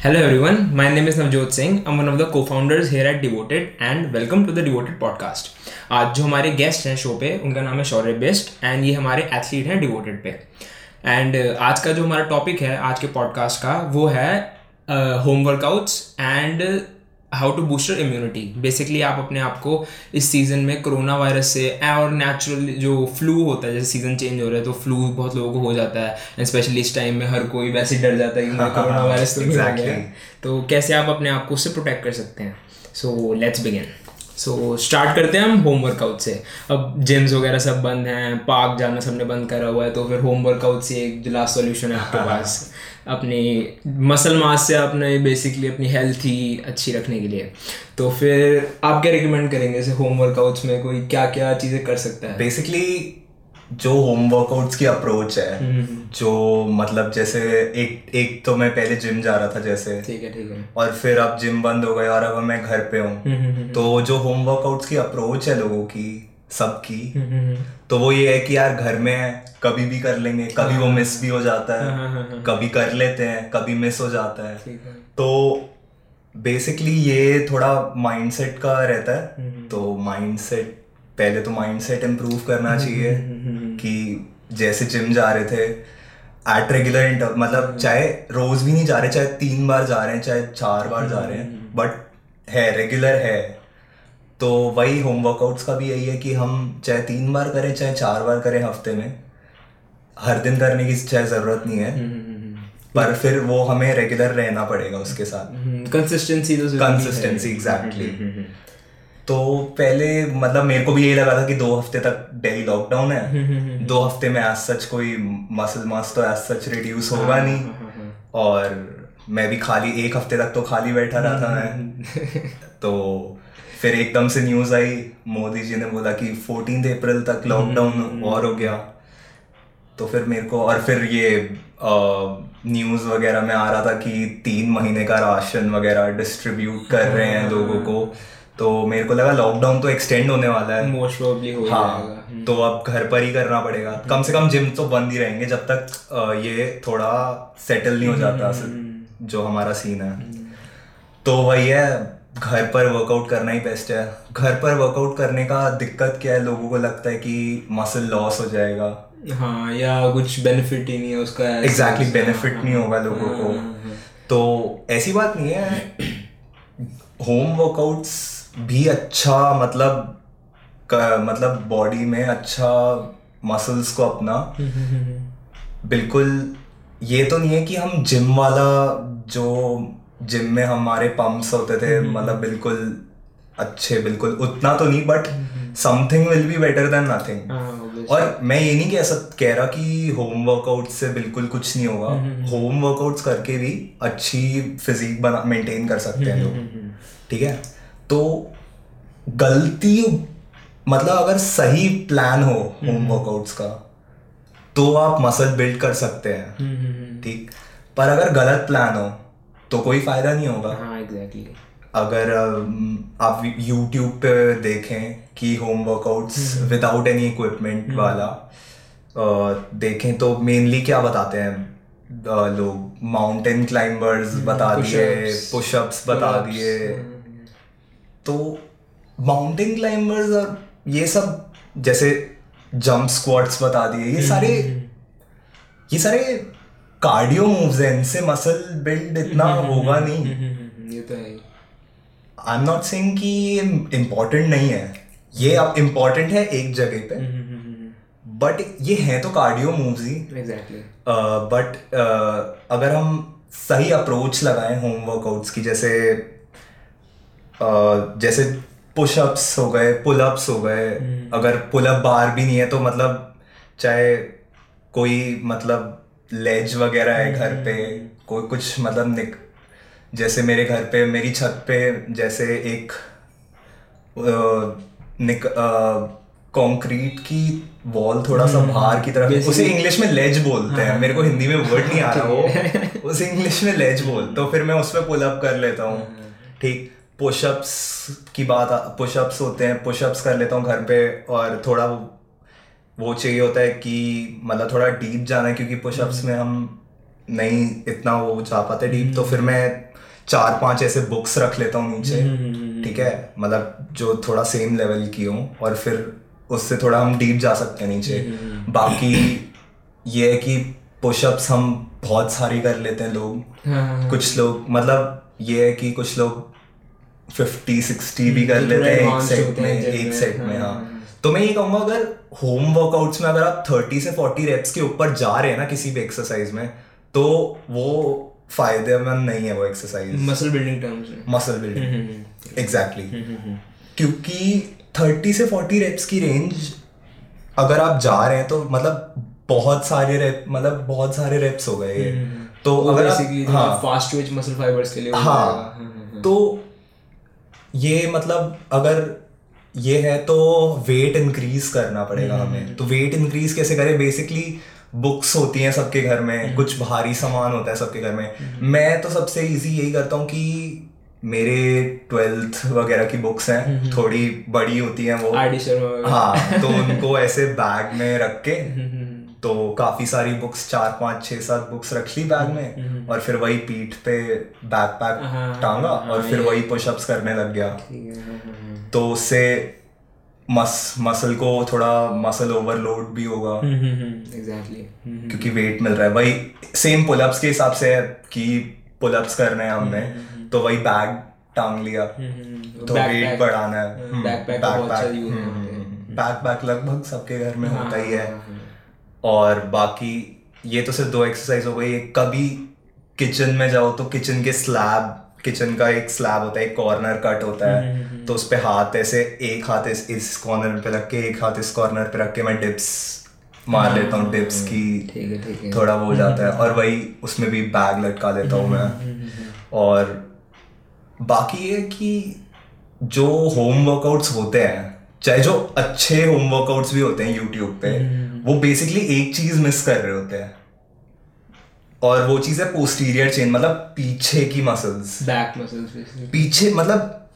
Hello everyone, my name is Navjot Singh. I'm one of the co-founders here at Devoted and welcome to the Devoted podcast. आज जो हमारे guest हैं show पे उनका नाम है शौर्य बेस्ट एंड ये हमारे एथलीट हैं डिवोटेड पे एंड आज का जो हमारा टॉपिक है आज के पॉडकास्ट का वो है home workouts and how to booster immunity. Basically आप अपने आप को इस सीज़न में कोरोना वायरस से और नेचुरल जो फ्लू होता है जैसे सीज़न चेंज हो रहा है तो फ्लू बहुत लोगों को हो जाता है स्पेशली इस टाइम में हर कोई वैसे डर जाता है कि मुझे कोरोना वायरस तो नहीं हो है। तो कैसे आप अपने आप को उससे प्रोटेक्ट कर सकते हैं? So let's begin so start करते हैं हम होम वर्कआउट से। अब जिम्स वगैरह सब बंद हैं पार्क जाना सबने बंद करा हुआ है तो फिर होम वर्कआउट से एक लास्ट सोल्यूशन है आपके पास। अपनी मसल मास से अपने बेसिकली अपनी हेल्थ ही अच्छी रखने के लिए। तो फिर आप क्या रिकमेंड करेंगे जैसे होम वर्कआउट्स में कोई क्या क्या चीज़ें कर सकता है? बेसिकली जो होम वर्कआउट्स की अप्रोच है जो मतलब जैसे एक एक तो मैं पहले जिम जा रहा था जैसे। ठीक है ठीक है। और फिर अब जिम बंद हो गए और अब मैं घर पे हम्म, हूँ तो जो होम वर्कआउट्स की अप्रोच है लोगों की सबकी। तो वो ये है कि यार घर में कभी भी कर लेंगे कभी वो मिस भी हो जाता है कभी कर लेते हैं कभी मिस हो जाता है। है। तो बेसिकली ये थोड़ा माइंडसेट का रहता है। तो माइंडसेट पहले तो माइंडसेट इम्प्रूव करना चाहिए कि जैसे जिम जा रहे थे एट रेगुलर इंटर मतलब चाहे रोज भी नहीं जा रहे चाहे तीन बार जा रहे हैं चाहे चार बार जा रहे हैं बट है रेगुलर है। तो वही होम वर्कआउट्स का भी यही है कि हम चाहे तीन बार करें चाहे चार बार करें हफ़्ते में हर दिन करने की चाहे ज़रूरत नहीं है पर फिर वो हमें रेगुलर रहना पड़ेगा उसके साथ। कंसिस्टेंसी तो कंसिस्टेंसी एग्जैक्टली तो पहले मतलब मेरे को भी यही लगा था कि दो हफ़्ते तक डेली लॉकडाउन है। दो हफ़्ते में एज सच कोई मसल मास तो एज सच रिड्यूस होगा नहीं। और मैं भी खाली एक हफ़्ते तक तो खाली बैठा रहा था मैं। तो फिर एकदम से न्यूज़ आई मोदी जी ने बोला कि फोर्टीन अप्रैल तक लॉकडाउन और हो गया। तो फिर मेरे को और फिर ये न्यूज़ वगैरह में आ रहा था कि तीन महीने का राशन वगैरह डिस्ट्रीब्यूट कर रहे हैं लोगों को। तो मेरे को लगा लॉकडाउन तो एक्सटेंड होने वाला है। मोस्ट हो जाएगा। हाँ तो अब घर पर ही करना पड़ेगा। कम से कम जिम तो बंद ही रहेंगे जब तक ये थोड़ा सेटल नहीं हो जाता जो हमारा सीन है। तो वही है घर पर वर्कआउट करना ही बेस्ट है। घर पर वर्कआउट करने का दिक्कत क्या है? लोगों को लगता है कि मसल लॉस हो जाएगा। हाँ या कुछ बेनिफिट ही नहीं है उसका। एग्जैक्टली बेनिफिट नहीं होगा लोगों को। तो ऐसी बात नहीं है। होम वर्कआउट्स भी अच्छा मतलब क- मतलब बॉडी में अच्छा मसल्स को अपना। बिल्कुल ये तो नहीं है कि हम जिम वाला जो जिम में हमारे पंप्स होते थे मतलब बिल्कुल अच्छे बिल्कुल उतना तो नहीं but something will be better than nothing और मैं ये नहीं कह सक कह रहा कि होम वर्कआउट से बिल्कुल कुछ नहीं होगा। होम वर्कआउट्स करके भी अच्छी फिजिक बना मेंटेन कर सकते हैं लोग। ठीक है? तो गलती मतलब अगर सही प्लान हो होम वर्कआउट्स का तो आप मसल बिल्ड कर सकते हैं। ठीक? पर अगर गलत प्लान हो तो कोई फ़ायदा नहीं होगा। हाँ एग्जैक्टली अगर आप यूट्यूब पे देखें कि home workouts without any equipment वाला देखें तो मेनली क्या बताते हैं? लोग माउंटेन क्लाइंबर्स बता दिए पुशअप्स बता दिए। तो माउंटेन क्लाइंबर्स और ये सब जैसे जंप स्क्वाट्स बता दिए ये सारे ये सारे कार्डियो मूव्स हैं इनसे मसल बिल्ड इतना होगा नहीं। ये तो है आई एम नॉट सेइंग कि ये इम्पोर्टेंट नहीं है। ये अब इम्पोर्टेंट है एक जगह पे। बट ये है तो कार्डियो मूव्स ही। एग्जैक्टली बट अगर हम सही अप्रोच लगाएँ होम वर्कआउट्स की जैसे uh, जैसे पुशअप्स हो गए पुलअप्स हो गए अगर पुलअप बार भी नहीं है तो मतलब चाहे कोई मतलब लेज वगैरह है घर पे कोई कुछ मतलब निक जैसे मेरे घर पे मेरी छत पे जैसे एक निक कंक्रीट की वॉल थोड़ा सा बाहर की तरफ़ उसे इंग्लिश में लेज बोलते हैं। मेरे को हिंदी में वर्ड नहीं आ रहा वो। उसे इंग्लिश में लेज बोल तो फिर मैं उस पर पुल अप कर लेता हूँ। ठीक पुशअप्स की बात पुशअप्स होते हैं पुशअप्स कर लेता हूँ घर पे और थोड़ा वो चाहिए होता है कि मतलब थोड़ा डीप जाना है क्योंकि पुशअप्स में हम नहीं इतना वो जा पाते डीप तो फिर मैं चार पाँच ऐसे बुक्स रख लेता हूँ नीचे हम्म, ठीक है? मतलब जो थोड़ा सेम लेवल की हो और फिर उससे थोड़ा हम डीप जा सकते हैं नीचे। हम्म, बाकी ये है कि पुशअप्स हम बहुत सारी कर लेते हैं लोग। हाँ, हाँ, कुछ लोग मतलब ये है कि कुछ लोग फिफ्टी सिक्सटी भी कर हम्म, लेते हैं एक सेट में एक सेट में हाँ, हाँ। तो मैं ये कहूँगा अगर होम वर्कआउट्स में अगर आप थर्टी से फोर्टी रेप्स के ऊपर जा रहे हैं ना किसी भी एक्सरसाइज में तो वो फ़ायदेमंद नहीं है वो एक्सरसाइज मसल बिल्डिंग टर्म्स में। मसल बिल्डिंग हम्म, एग्जैक्टली क्योंकि थर्टी से फोर्टी रेप्स की रेंज अगर आप जा रहे हैं तो मतलब बहुत सारे रेप मतलब बहुत सारे रेप्स हो गए। तो हम्म, अगर बेसिकली आप हाँ। फास्ट मसल फाइबर्स के लिए। हाँ, तो ये मतलब अगर ये है तो वेट इंक्रीज करना पड़ेगा हम्म, हमें। तो वेट इंक्रीज कैसे करें? बेसिकली बुक्स होती हैं सबके घर हम्म। में कुछ भारी सामान होता है सबके घर में। मैं तो सबसे इजी यही करता हूँ कि मेरे ट्वेल्थ वगैरह की बुक्स हम्म, हैं थोड़ी बड़ी होती हैं वो। हाँ तो उनको ऐसे बैग में रख के हम्म, तो काफ़ी सारी बुक्स चार पाँच छह सात बुक्स रख ली बैग में और फिर वही पीठ पे बैकपैक हम्म, हाँ, टांगा हाँ, और फिर वही पुशअप्स करने लग गया। है हाँ, हाँ, हाँ। तो उससे मस मसल को थोड़ा मसल ओवरलोड भी होगा। हम्म, हम्म, हम्म, exactly. क्योंकि वेट मिल रहा है। वही सेम पुलअप्स के हिसाब से कि पुलअप्स करने हैं हमने तो वही बैग टांग लिया। तो backpack- वेट बढ़ाना है। backpack का बहुत use है यहाँ पे। बैकपैक लगभग सबके घर में होता ही है। हाँ, हाँ, और बाकी ये तो सिर्फ़ दो एक्सरसाइज हो गई। कभी किचन में जाओ तो किचन के स्लैब किचन का एक स्लैब होता है एक कॉर्नर कट होता है तो उस पे हाथ ऐसे एक हाथ इस इस कॉर्नर पे रख के एक हाथ इस कॉर्नर पे रख के मैं डिप्स मार लेता हूँ डिप्स की ठीक है ठीक है। थोड़ा वो हो जाता है। और वही उसमें भी बैग लटका देता हूँ मैं। और बाकी ये कि जो होम वर्कआउट्स होते हैं चाहे जो अच्छे होम वर्कआउट्स भी होते हैं यूट्यूब पे वो बेसिकली एक चीज़ मिस कर रहे होते हैं। और वो चीज़ है पोस्टीरियर चेन मतलब पीछे की मसल्स बैक मसल्स पीछे मतलब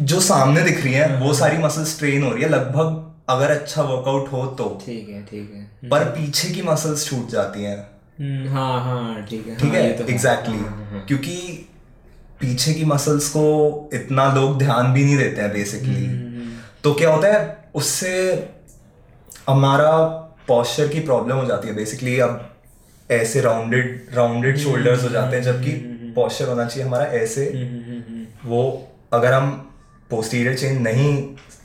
जो सामने दिख रही है वो सारी मसल्स ट्रेन हो रही है। लगभग अगर अच्छा वर्कआउट हो तो। ठीक है ठीक है। पर पीछे की मसल्स छूट जाती हैं। हम्म, हाँ हाँ ठीक है। ठीक हाँ, है? ये तो एग्जैक्टली क्योंकि पीछे की मसल्स को इतना लोग ध्यान भी नहीं देते हैं बेसिकली तो क्या होता है उससे हमारा पॉस्चर की प्रॉब्लम हो जाती है बेसिकली अब ऐसे राउंडेड राउंडेड शोल्डर्स हो जाते हैं जबकि पॉस्चर होना चाहिए हमारा ऐसे। वो अगर हम पोस्टीरियर चेन नहीं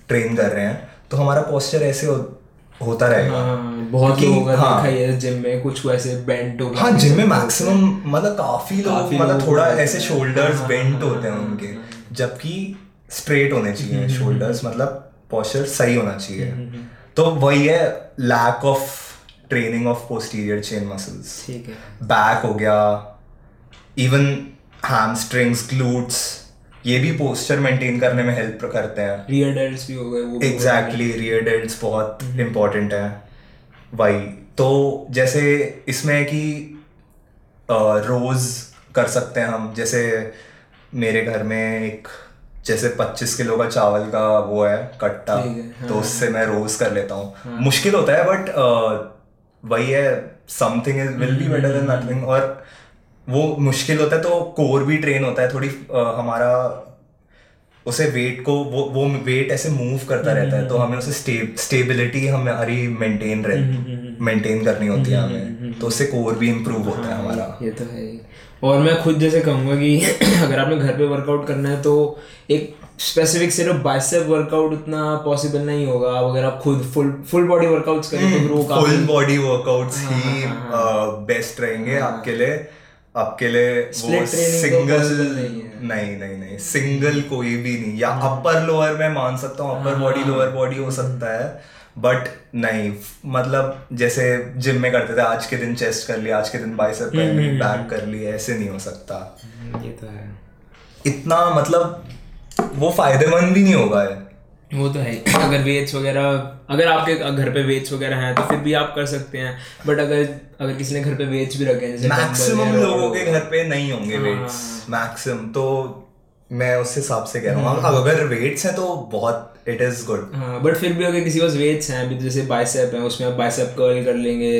ट्रेन कर रहे हैं तो हमारा पॉस्चर ऐसे हो, होता रहेगा। हाँ, बहुत लोगों का हाँ। देखा है जिम में कुछ ऐसे बेंट हो हाँ जिम में मैक्सिमम मतलब काफ़ी लोग मतलब थोड़ा ऐसे। शोल्डर्स बेंट हाँ, होते हैं हाँ, उनके जबकि स्ट्रेट होने चाहिए शोल्डर्स मतलब पॉस्चर सही होना चाहिए। तो वही है lack of training of posterior chain muscles back हो। गया इवन हैमस्ट्रिंग्स ग्लूट्स ये भी पोस्चर मेंटेन करने में हेल्प करते हैं। रियर डेल्ट्स भी हो गए वो एग्जैक्टली रियर डेल्ट्स बहुत इम्पोर्टेंट है। वही तो जैसे इसमें कि रोज कर सकते हैं हम। जैसे मेरे घर में एक जैसे 25 किलो का चावल का वो है कट्टा। है, हाँ, तो उससे मैं रोज कर लेता हूँ। हाँ, मुश्किल होता है बट वही है something is will be better than nothing और वो मुश्किल होता है तो कोर भी ट्रेन होता है थोड़ी अ, हमारा उसे वेट को वो वो वेट ऐसे मूव करता रहता है तो हमें उसे स्टेबिलिटी हमारी मेंटेन रह मेंटेन करनी होती है हमें तो उससे कोर भी इम्प्रूव होता है हमारा। ये तो है और मैं खुद जैसे कहूँगा कि अगर आपने घर पे वर्कआउट करना है तो एक स्पेसिफिक सिर्फ़ बाइसेप वर्कआउट उतना पॉसिबल नहीं होगा। अब अगर आप खुद फुल फुल बॉडी वर्कआउट्स करें तो फिर वो फुल बॉडी वर्कआउट्स हाँ, ही बेस्ट रहेंगे आपके लिए। आपके लिए वो training तो सिंगल नहीं है। नहीं नहीं नहीं। सिंगल कोई भी नहीं। या अपर लोअर में मान सकता हूँ अपर बॉडी लोअर बॉडी हो सकता है। बट नहीं मतलब जैसे जिम में करते थे आज के दिन चेस्ट कर लिया आज के दिन बाइसेप कर ली बैक कर लिया ऐसे नहीं हो सकता। ये तो है। इतना मतलब वो फ़ायदेमंद भी नहीं होगा वो तो है। अगर वेट्स वगैरह अगर आपके घर पे वेट्स वगैरह हैं तो फिर भी आप कर सकते हैं। बट अगर अगर किसी ने घर पे वेट्स भी रखे हैं जैसे मैक्सिमम लोगों के घर पे नहीं होंगे हाँ। वेट्स। मैक्सिमम तो मैं उस हिसाब से कह रहा हूँ। अगर वेट्स हैं तो बहुत इट इज़ गुड हाँ बट फिर भी अगर किसी पास वेट्स हैं अभी तो जैसे बाइसेप है उसमें आप बाइसेप कर्ल कर लेंगे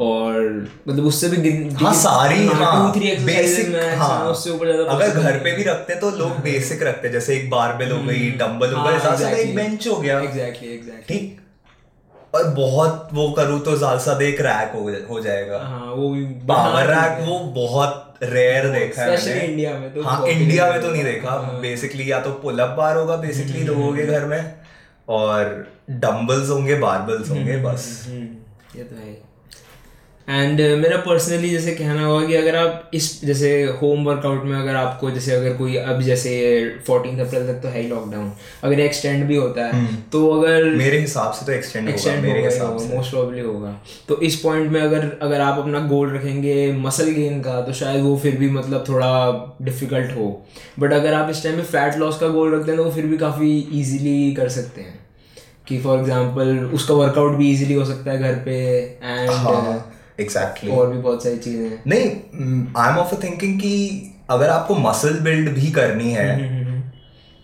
और मतलब उससे भी गिन- हाँ सारी हाँ, हाँ three बेसिक हाँ उससे ऊपर ज़्यादा अगर घर पे भी रखते हैं तो लोग बेसिक रखते हैं जैसे एक बारबेल हो गई डंबल हो हाँ, गया एक बेंच हो गया। एग्जैक्टली एग्जैक्टली ठीक? और बहुत वो करूँ तो ज़्यादा देख एक रैक हो, हो जाएगा। हाँ वो भी पावर रैक वो बहुत रेयर देखा है मैंने। इंडिया में तो हाँ इंडिया में तो नहीं देखा। हाँ। बेसिकली या तो पुलब बार होगा बेसिकली लोगों के घर में और डम्बल्स होंगे बारबल्स होंगे बस। हम्म, ये तो है। एंड मेरा पर्सनली जैसे कहना होगा कि अगर आप इस जैसे होम वर्कआउट में अगर आपको जैसे अगर कोई अब जैसे फोर्टीन अप्रैल तक तो है ही लॉकडाउन अगर एक्सटेंड भी होता है तो अगर मेरे हिसाब से तो एक्सटेंड एक्सटेंड मेरे हिसाब से। मोस्ट प्रॉब्ली होगा। तो इस पॉइंट में अगर अगर आप अपना गोल रखेंगे मसल गेन का तो शायद वो फिर भी मतलब थोड़ा डिफ़िकल्ट हो। बट अगर आप इस टाइम में फैट लॉस का गोल रखते हैं तो वो फिर भी काफ़ी इजीली कर सकते हैं। कि फॉर एग्ज़ाम्पल उसका वर्कआउट भी इजीली हो सकता है घर पे एंड हाँ एग्जैक्टली और भी बहुत सारी चीज़ें हैं। नहीं आई एम ऑफ़ थिंकिंग कि अगर आपको मसल बिल्ड भी करनी है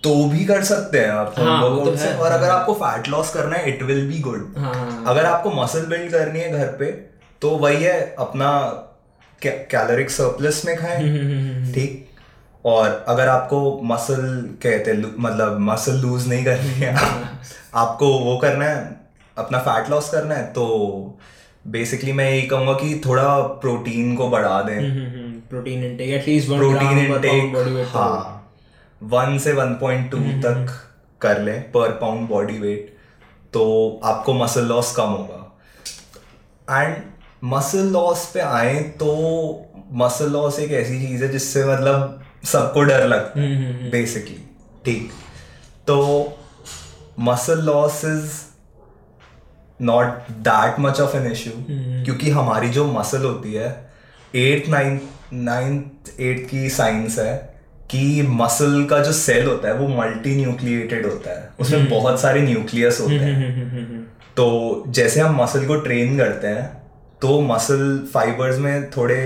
तो भी कर सकते हैं आप। हाँ, वो तो workout से है। और अगर आपको फैट लॉस करना है इट विल बी गुड हाँ हाँ अगर आपको मसल बिल्ड करनी है घर पे तो वही है अपना कैलोरिक सरप्लस में खाएँ हम्म, ठीक? और अगर आपको मसल कहते हैं मतलब मसल लूज नहीं करनी है आपको वो करना है अपना फैट लॉस करना है तो बेसिकली मैं यही कहूँगा कि थोड़ा प्रोटीन को बढ़ा दें। Protein intake at least one protein intake हाँ वन से वन पॉइंट टू तक कर लें पर पाउंड बॉडी वेट तो आपको मसल लॉस कम होगा। एंड मसल लॉस पे आए तो मसल लॉस एक ऐसी चीज़ है जिससे मतलब सबको डर लगता है बेसिकली ठीक। तो muscle loss is not that much of an issue क्योंकि हमारी जो मसल होती है एट नाइन्थ नाइन्थ एट की साइंस है कि मसल का जो सेल होता है वो मल्टी न्यूक्लिएटेड होता है। उसमें बहुत सारे न्यूक्लियस होते हैं। तो जैसे हम मसल को ट्रेन करते हैं तो मसल फाइबर्स में थोड़े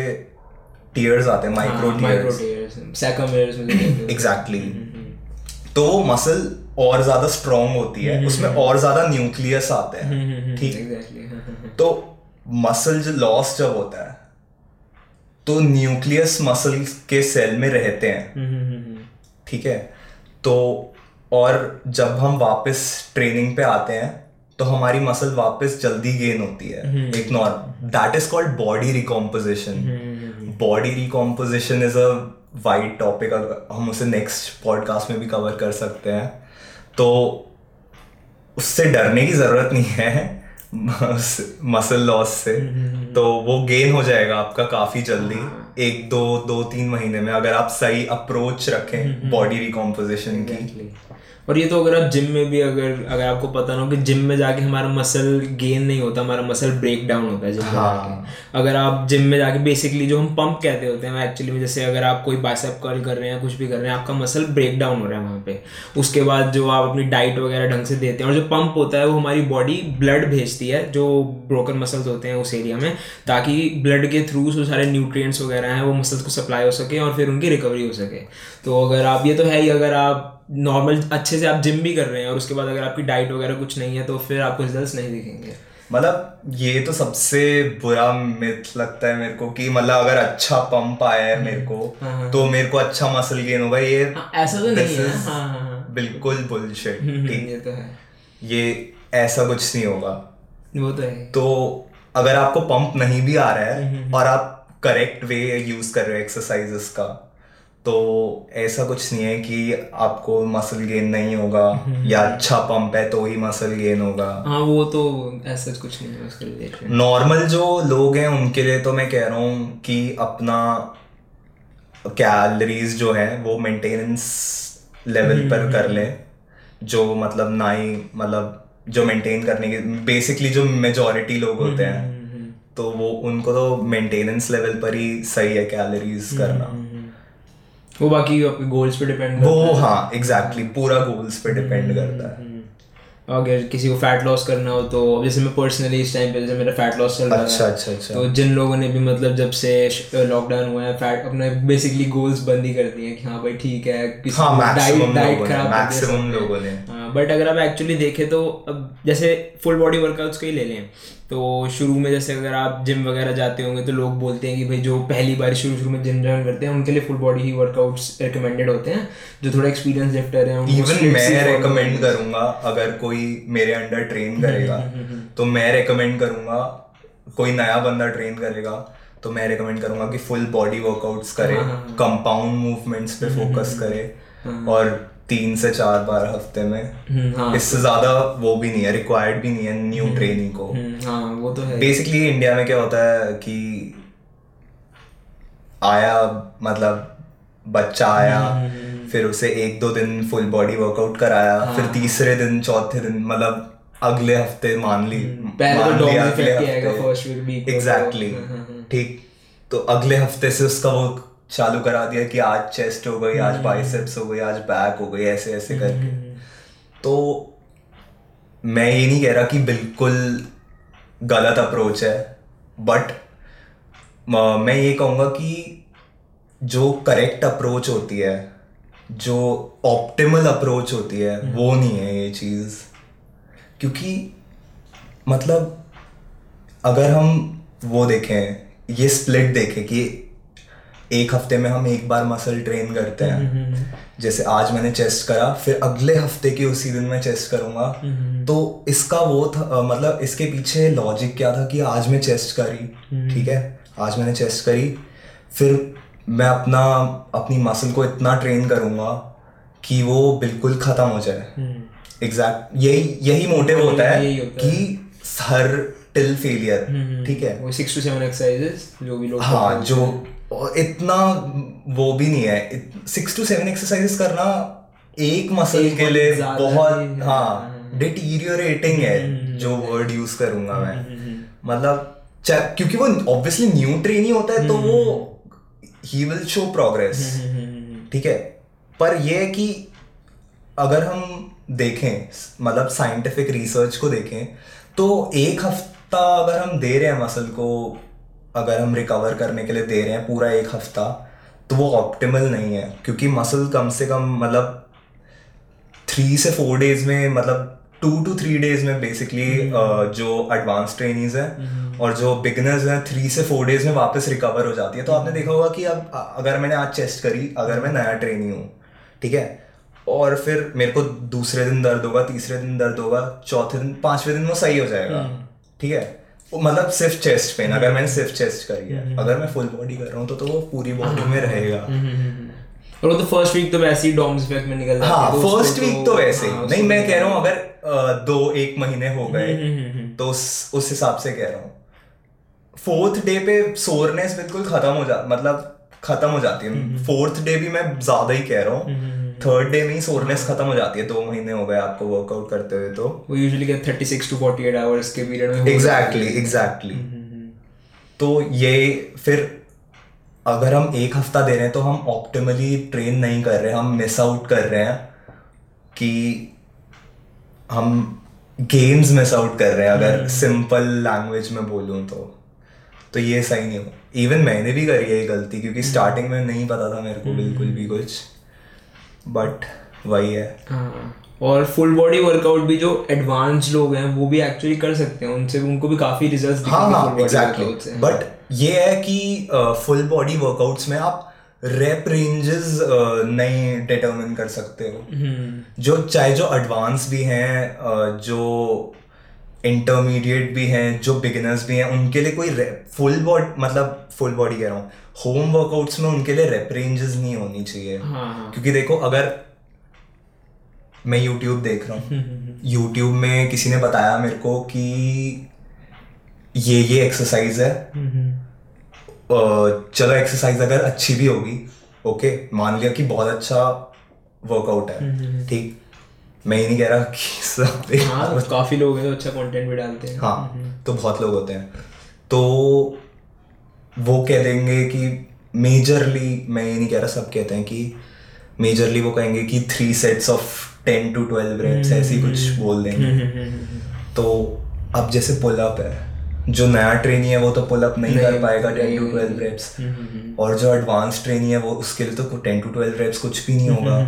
टीयर्स आते हैं माइक्रो टीयर्स एग्जैक्टली तो मसल और ज़्यादा स्ट्रांग होती है उसमें और ज़्यादा न्यूक्लियस आते हैं ठीक? एग्जैक्टली तो मसल जो लॉस जब होता है तो न्यूक्लियस मसल के सेल में रहते हैं ठीक है? तो और जब हम वापस ट्रेनिंग पे आते हैं तो हमारी मसल वापस जल्दी गेन होती है एक norm that is called body recomposition body recomposition is a wide topic हम उसे नेक्स्ट पॉडकास्ट में भी कवर कर सकते हैं। तो उससे डरने की ज़रूरत नहीं है मसल लॉस से। तो वो गेन हो जाएगा आपका काफ़ी जल्दी। एक दो दो तीन महीने में अगर आप सही अप्रोच रखें बॉडी रिकॉम्पोजिशन की। Exactly. और ये तो अगर आप जिम में भी अगर अगर आपको पता ना हो कि जिम में जाके हमारा मसल गेन नहीं होता हमारा मसल ब्रेक डाउन होता है जिम हाँ। अगर आप जिम में जाके बेसिकली जो हम पंप कहते होते हैं एक्चुअली में जैसे अगर आप कोई बाइसेप कर्ल कर रहे हैं कुछ भी कर रहे हैं आपका मसल ब्रेक डाउन हो रहा है वहाँ पे। उसके बाद जो आप अपनी डाइट वगैरह ढंग से देते हैं और जो पंप होता है वो हमारी बॉडी ब्लड भेजती है जो ब्रोकन मसल्स होते हैं उस एरिया में ताकि ब्लड के थ्रू जो सारे न्यूट्रिएंट्स वगैरह हैं वो मसल्स को सप्लाई हो सके और फिर उनकी रिकवरी हो सके। तो अगर आप ये तो है ही अगर आप नॉर्मल अच्छे से आप जिम भी कर रहे हैं और उसके बाद अगर आपकी डाइट वगैरह कुछ नहीं है तो फिर आपको रिजल्ट्स नहीं दिखेंगे। मतलब ये तो सबसे बुरा मिथ लगता है मेरे को कि मतलब अगर अच्छा पंप आया है मेरे को तो मेरे को अच्छा मसल गेन होगा ये हाँ, ऐसा तो नहीं है। हाँ हाँ हाँ। बिल्कुल बुलशिट ये तो है। ये ऐसा कुछ नहीं होगा। वो तो है। तो अगर आपको पंप नहीं भी आ रहा है और आप करेक्ट वे यूज़ कर रहे हो एक्सरसाइजेस का तो ऐसा कुछ नहीं है कि आपको मसल गेन नहीं होगा या अच्छा पंप है तो ही मसल गेन होगा। हाँ वो तो ऐसा कुछ नहीं है उसके रिलेटेड नॉर्मल जो लोग हैं उनके लिए तो मैं कह रहा हूँ कि अपना कैलरीज जो है वो मेंटेनेंस लेवल पर कर ले जो मतलब ना ही मतलब जो मेंटेन करने के बेसिकली जो मेजोरिटी लोग होते हैं तो वो उनको तो मेंटेनेंस लेवल पर ही सही है कैलरीज करना। वो बाकी आपके गोल्स पे डिपेंड वो हाँ। एग्जैक्टली पूरा गोल्स पे डिपेंड करता है। अगर किसी को फैट लॉस करना हो तो जैसे मैं पर्सनली इस टाइम पे जैसे मेरा फैट लॉस चल रहा अच्छा है अच्छा अच्छा। तो जिन लोगों ने भी मतलब जब से लॉकडाउन हुआ है फैट अपने बेसिकली गोल्स बंद ही कर दिए कि हाँ भाई ठीक है किसी हाँ डाइट डाइट खराब मैक्सिमम लोगों ने। बट अगर आप एक्चुअली देखें तो अब जैसे फुल बॉडी वर्कआउट्स को ही ले लें। तो शुरू में जैसे अगर आप जिम वगैरह जाते होंगे तो लोग बोलते हैं कि भाई जो पहली बार शुरू शुरू में जिम ज्वाइन करते हैं उनके लिए फुल बॉडी ही वर्कआउट्स रिकमेंडेड होते हैं जो थोड़ा एक्सपीरियंस लिफ्टर हैं इवन मैं रेकमेंड करूँगा अगर कोई मेरे अंडर हम्म, ट्रेन करेगा तो मैं रिकमेंड करूँगा कोई नया बंदा ट्रेन करेगा तो मैं रिकमेंड करूँगा कि फुल बॉडी वर्कआउट्स करे हाँ, कंपाउंड मूवमेंट्स पे हम्म, फोकस करे और तीन से चार बार हफ़्ते में। हम्म, हाँ। इससे तो ज़्यादा वो भी नहीं है रिक्वायर्ड भी नहीं है न्यू ट्रेनिंग को। हम्म, हाँ वो तो है। बेसिकली इंडिया में क्या होता है कि आया मतलब बच्चा आया हम्म, फिर उसे एक दो दिन फुल बॉडी वर्कआउट कराया हाँ। फिर तीसरे दिन चौथे दिन मतलब अगले हफ़्ते मान ली तो इफ़ेक्ट ही एग्जैक्टली हाँ, ठीक तो अगले हफ़्ते से उसका वो चालू करा दिया कि आज चेस्ट हो गई हम्म, आज बाइसेप्स हो गई आज बैक हो गई ऐसे ऐसे करके। तो मैं ये नहीं कह रहा कि बिल्कुल गलत अप्रोच है बट मैं ये कहूँगा कि जो करेक्ट अप्रोच होती है जो ऑप्टिमल अप्रोच होती है वो नहीं है ये चीज़। क्योंकि मतलब अगर हम वो देखें ये स्प्लिट देखें कि एक हफ़्ते में हम एक बार मसल ट्रेन करते हैं। जैसे आज मैंने चेस्ट करा फिर अगले हफ़्ते के उसी दिन मैं चेस्ट करूँगा। तो इसका वो था मतलब इसके पीछे लॉजिक क्या था कि आज मैं चेस्ट करी ठीक है? आज मैंने चेस्ट करी। फिर मैं अपना अपनी मसल को इतना ट्रेन करूँगा कि वो बिल्कुल खत्म हो जाए। एग्जैक्ट यही यही मोटिव होता है होता है। कि हर टिल फेलियर ठीक है? वो सिक्स टू सेवन एक्सरसाइजेस जो भी लोग हाँ। जो और इतना वो भी नहीं है। सिक्स टू सेवन एक्सरसाइजेस करना एक मसल के लिए बहुत हाँ। डिटीरियोरेटिंग है जो वर्ड यूज़ करूँगा मैं। मतलब क्योंकि वो ऑब्वियसली न्यू ट्रेनी होता है तो वो ही विल शो प्रोग्रेस ठीक है? पर ये है कि अगर हम देखें मतलब साइंटिफिक रिसर्च को देखें तो एक हफ़्ता अगर हम दे रहे हैं मसल को अगर हम रिकवर करने के लिए दे रहे हैं पूरा एक हफ़्ता तो वो ऑप्टिमल नहीं है क्योंकि मसल कम से कम मतलब थ्री से फोर डेज़ में मतलब टू टू थ्री डेज़ में बेसिकली जो एडवांस ट्रेनिंग हैं और जो बिगनर्स हैं थ्री से फोर डेज़ में वापस रिकवर हो जाती है। तो आपने देखा होगा कि अब अगर मैंने आज चेस्ट करी अगर मैं नया ट्रेनी हूँ ठीक है? और फिर मेरे को दूसरे दिन दर्द होगा तीसरे दिन दर्द होगा चौथे दिन पाँचवें दिन वो सही हो जाएगा ठीक है? मतलब सिर्फ़ चेस्ट पेन अगर मैंने सिर्फ़ चेस्ट करी है अगर मैं फुल बॉडी कर रहा हूँ तो तो वो पूरी बॉडी में रहेगा। और तो फ़र्स्ट वीक तो वैसे ही डॉम्स इफ़ेक्ट में निकल जाता हाँ तो फ़र्स्ट वीक तो वैसे ही। हाँ, नहीं मैं तो- कह रहा हूँ अगर दो एक महीने हो हम्म, गए तो उस हिसाब से कह रहा हूँ। फोर्थ डे पे सोरनेस बिल्कुल खत्म हो जा मतलब खत्म हो जाती हम्म, है फोर्थ डे भी मैं ज़्यादा ही कह रहा हूँ। थर्ड डे में ही सोरनेस खत्म हो जाती है दो महीने हो गए आपको वर्कआउट करते हुए तो। वो यूजुअली क्या 36 टू 48 आवर्स के पीरियड में एग्जैक्टली एग्जैक्टली तो ये फिर अगर हम एक हफ़्ता दे रहे हैं तो हम ऑप्टिमली ट्रेन नहीं कर रहे हम मिस आउट कर रहे हैं कि हम गेम्स मिस आउट कर रहे हैं अगर सिंपल लैंग्वेज में बोलूँ तो। तो ये सही नहीं हो इवन मैंने भी करी है ये गलती क्योंकि स्टार्टिंग में नहीं पता था मेरे को बिल्कुल भी कुछ। बट वही है। हाँ। और फुल बॉडी वर्कआउट भी जो एडवांस लोग हैं वो भी एक्चुअली कर सकते हैं। उनसे उनको भी काफ़ी रिजल्ट्स हाँ हाँ exactly. एग्जैक्टली बट ये है कि फुल बॉडी वर्कआउट्स में आप रेप रेंजेस नहीं डिटरमिन कर सकते हो। हम्म। जो चाहे जो एडवांस भी हैं जो इंटरमीडिएट भी हैं जो बिगिनर्स भी हैं उनके लिए कोई फुल बॉडी मतलब फुल बॉडी कह रहा हूँ होम वर्कआउट्स में उनके लिए रेप रेंजेस नहीं होनी चाहिए। हाँ हाँ। क्योंकि देखो अगर मैं यूट्यूब देख रहा हम्म, हूँ यूट्यूब में किसी ने बताया मेरे को कि ये ये एक्सरसाइज है। हम्म, चलो एक्सरसाइज अगर अच्छी भी होगी ओके मान लिया कि बहुत अच्छा वर्कआउट है ठीक? मैं ये नहीं कह रहा कि सब हाँ काफ़ी लोग हैं जो अच्छा कंटेंट भी डालते हैं। हाँ तो बहुत लोग होते हैं। तो वो कह देंगे कि मेजरली मैं ये नहीं कह रहा सब कहते हैं कि मेजरली वो कहेंगे कि three sets of ten to twelve reps ऐसी कुछ बोल देंगे। तो अब जैसे पुलअप है जो नया ट्रेनी है वो तो पुलअप नहीं कर पाएगा टेन टू ट्वेल्व रेप्स और जो एडवांस ट्रेनी है वो उसके लिए तो टेन टू ट्वेल्व रेप्स कुछ भी नहीं होगा।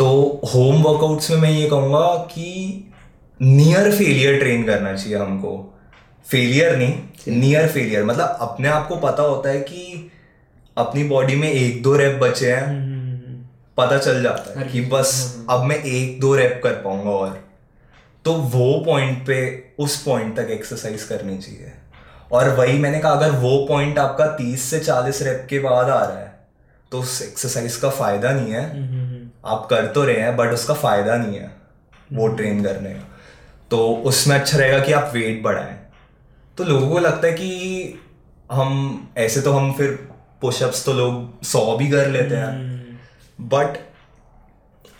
तो होम वर्कआउट्स में मैं ये कहूँगा कि नियर फेलियर ट्रेन करना चाहिए हमको। फेलियर नहीं नियर फेलियर मतलब अपने आप को पता होता है कि अपनी बॉडी में एक दो रैप बचे हैं। पता चल जाता है कि बस अब मैं एक दो रैप कर पाऊँगा और। तो वो पॉइंट पे उस पॉइंट तक एक्सरसाइज करनी चाहिए। और वही मैंने कहा अगर वो पॉइंट आपका तीस से चालीस रेप के बाद आ रहा है तो उस एक्सरसाइज का फ़ायदा नहीं है। आप कर तो रहे हैं बट उसका फ़ायदा नहीं है वो ट्रेन करने का। तो उसमें अच्छा रहेगा कि आप वेट बढ़ाएँ। तो लोगों को लगता है कि हम ऐसे तो हम फिर पुशअप्स तो लोग सौ भी कर लेते हैं। बट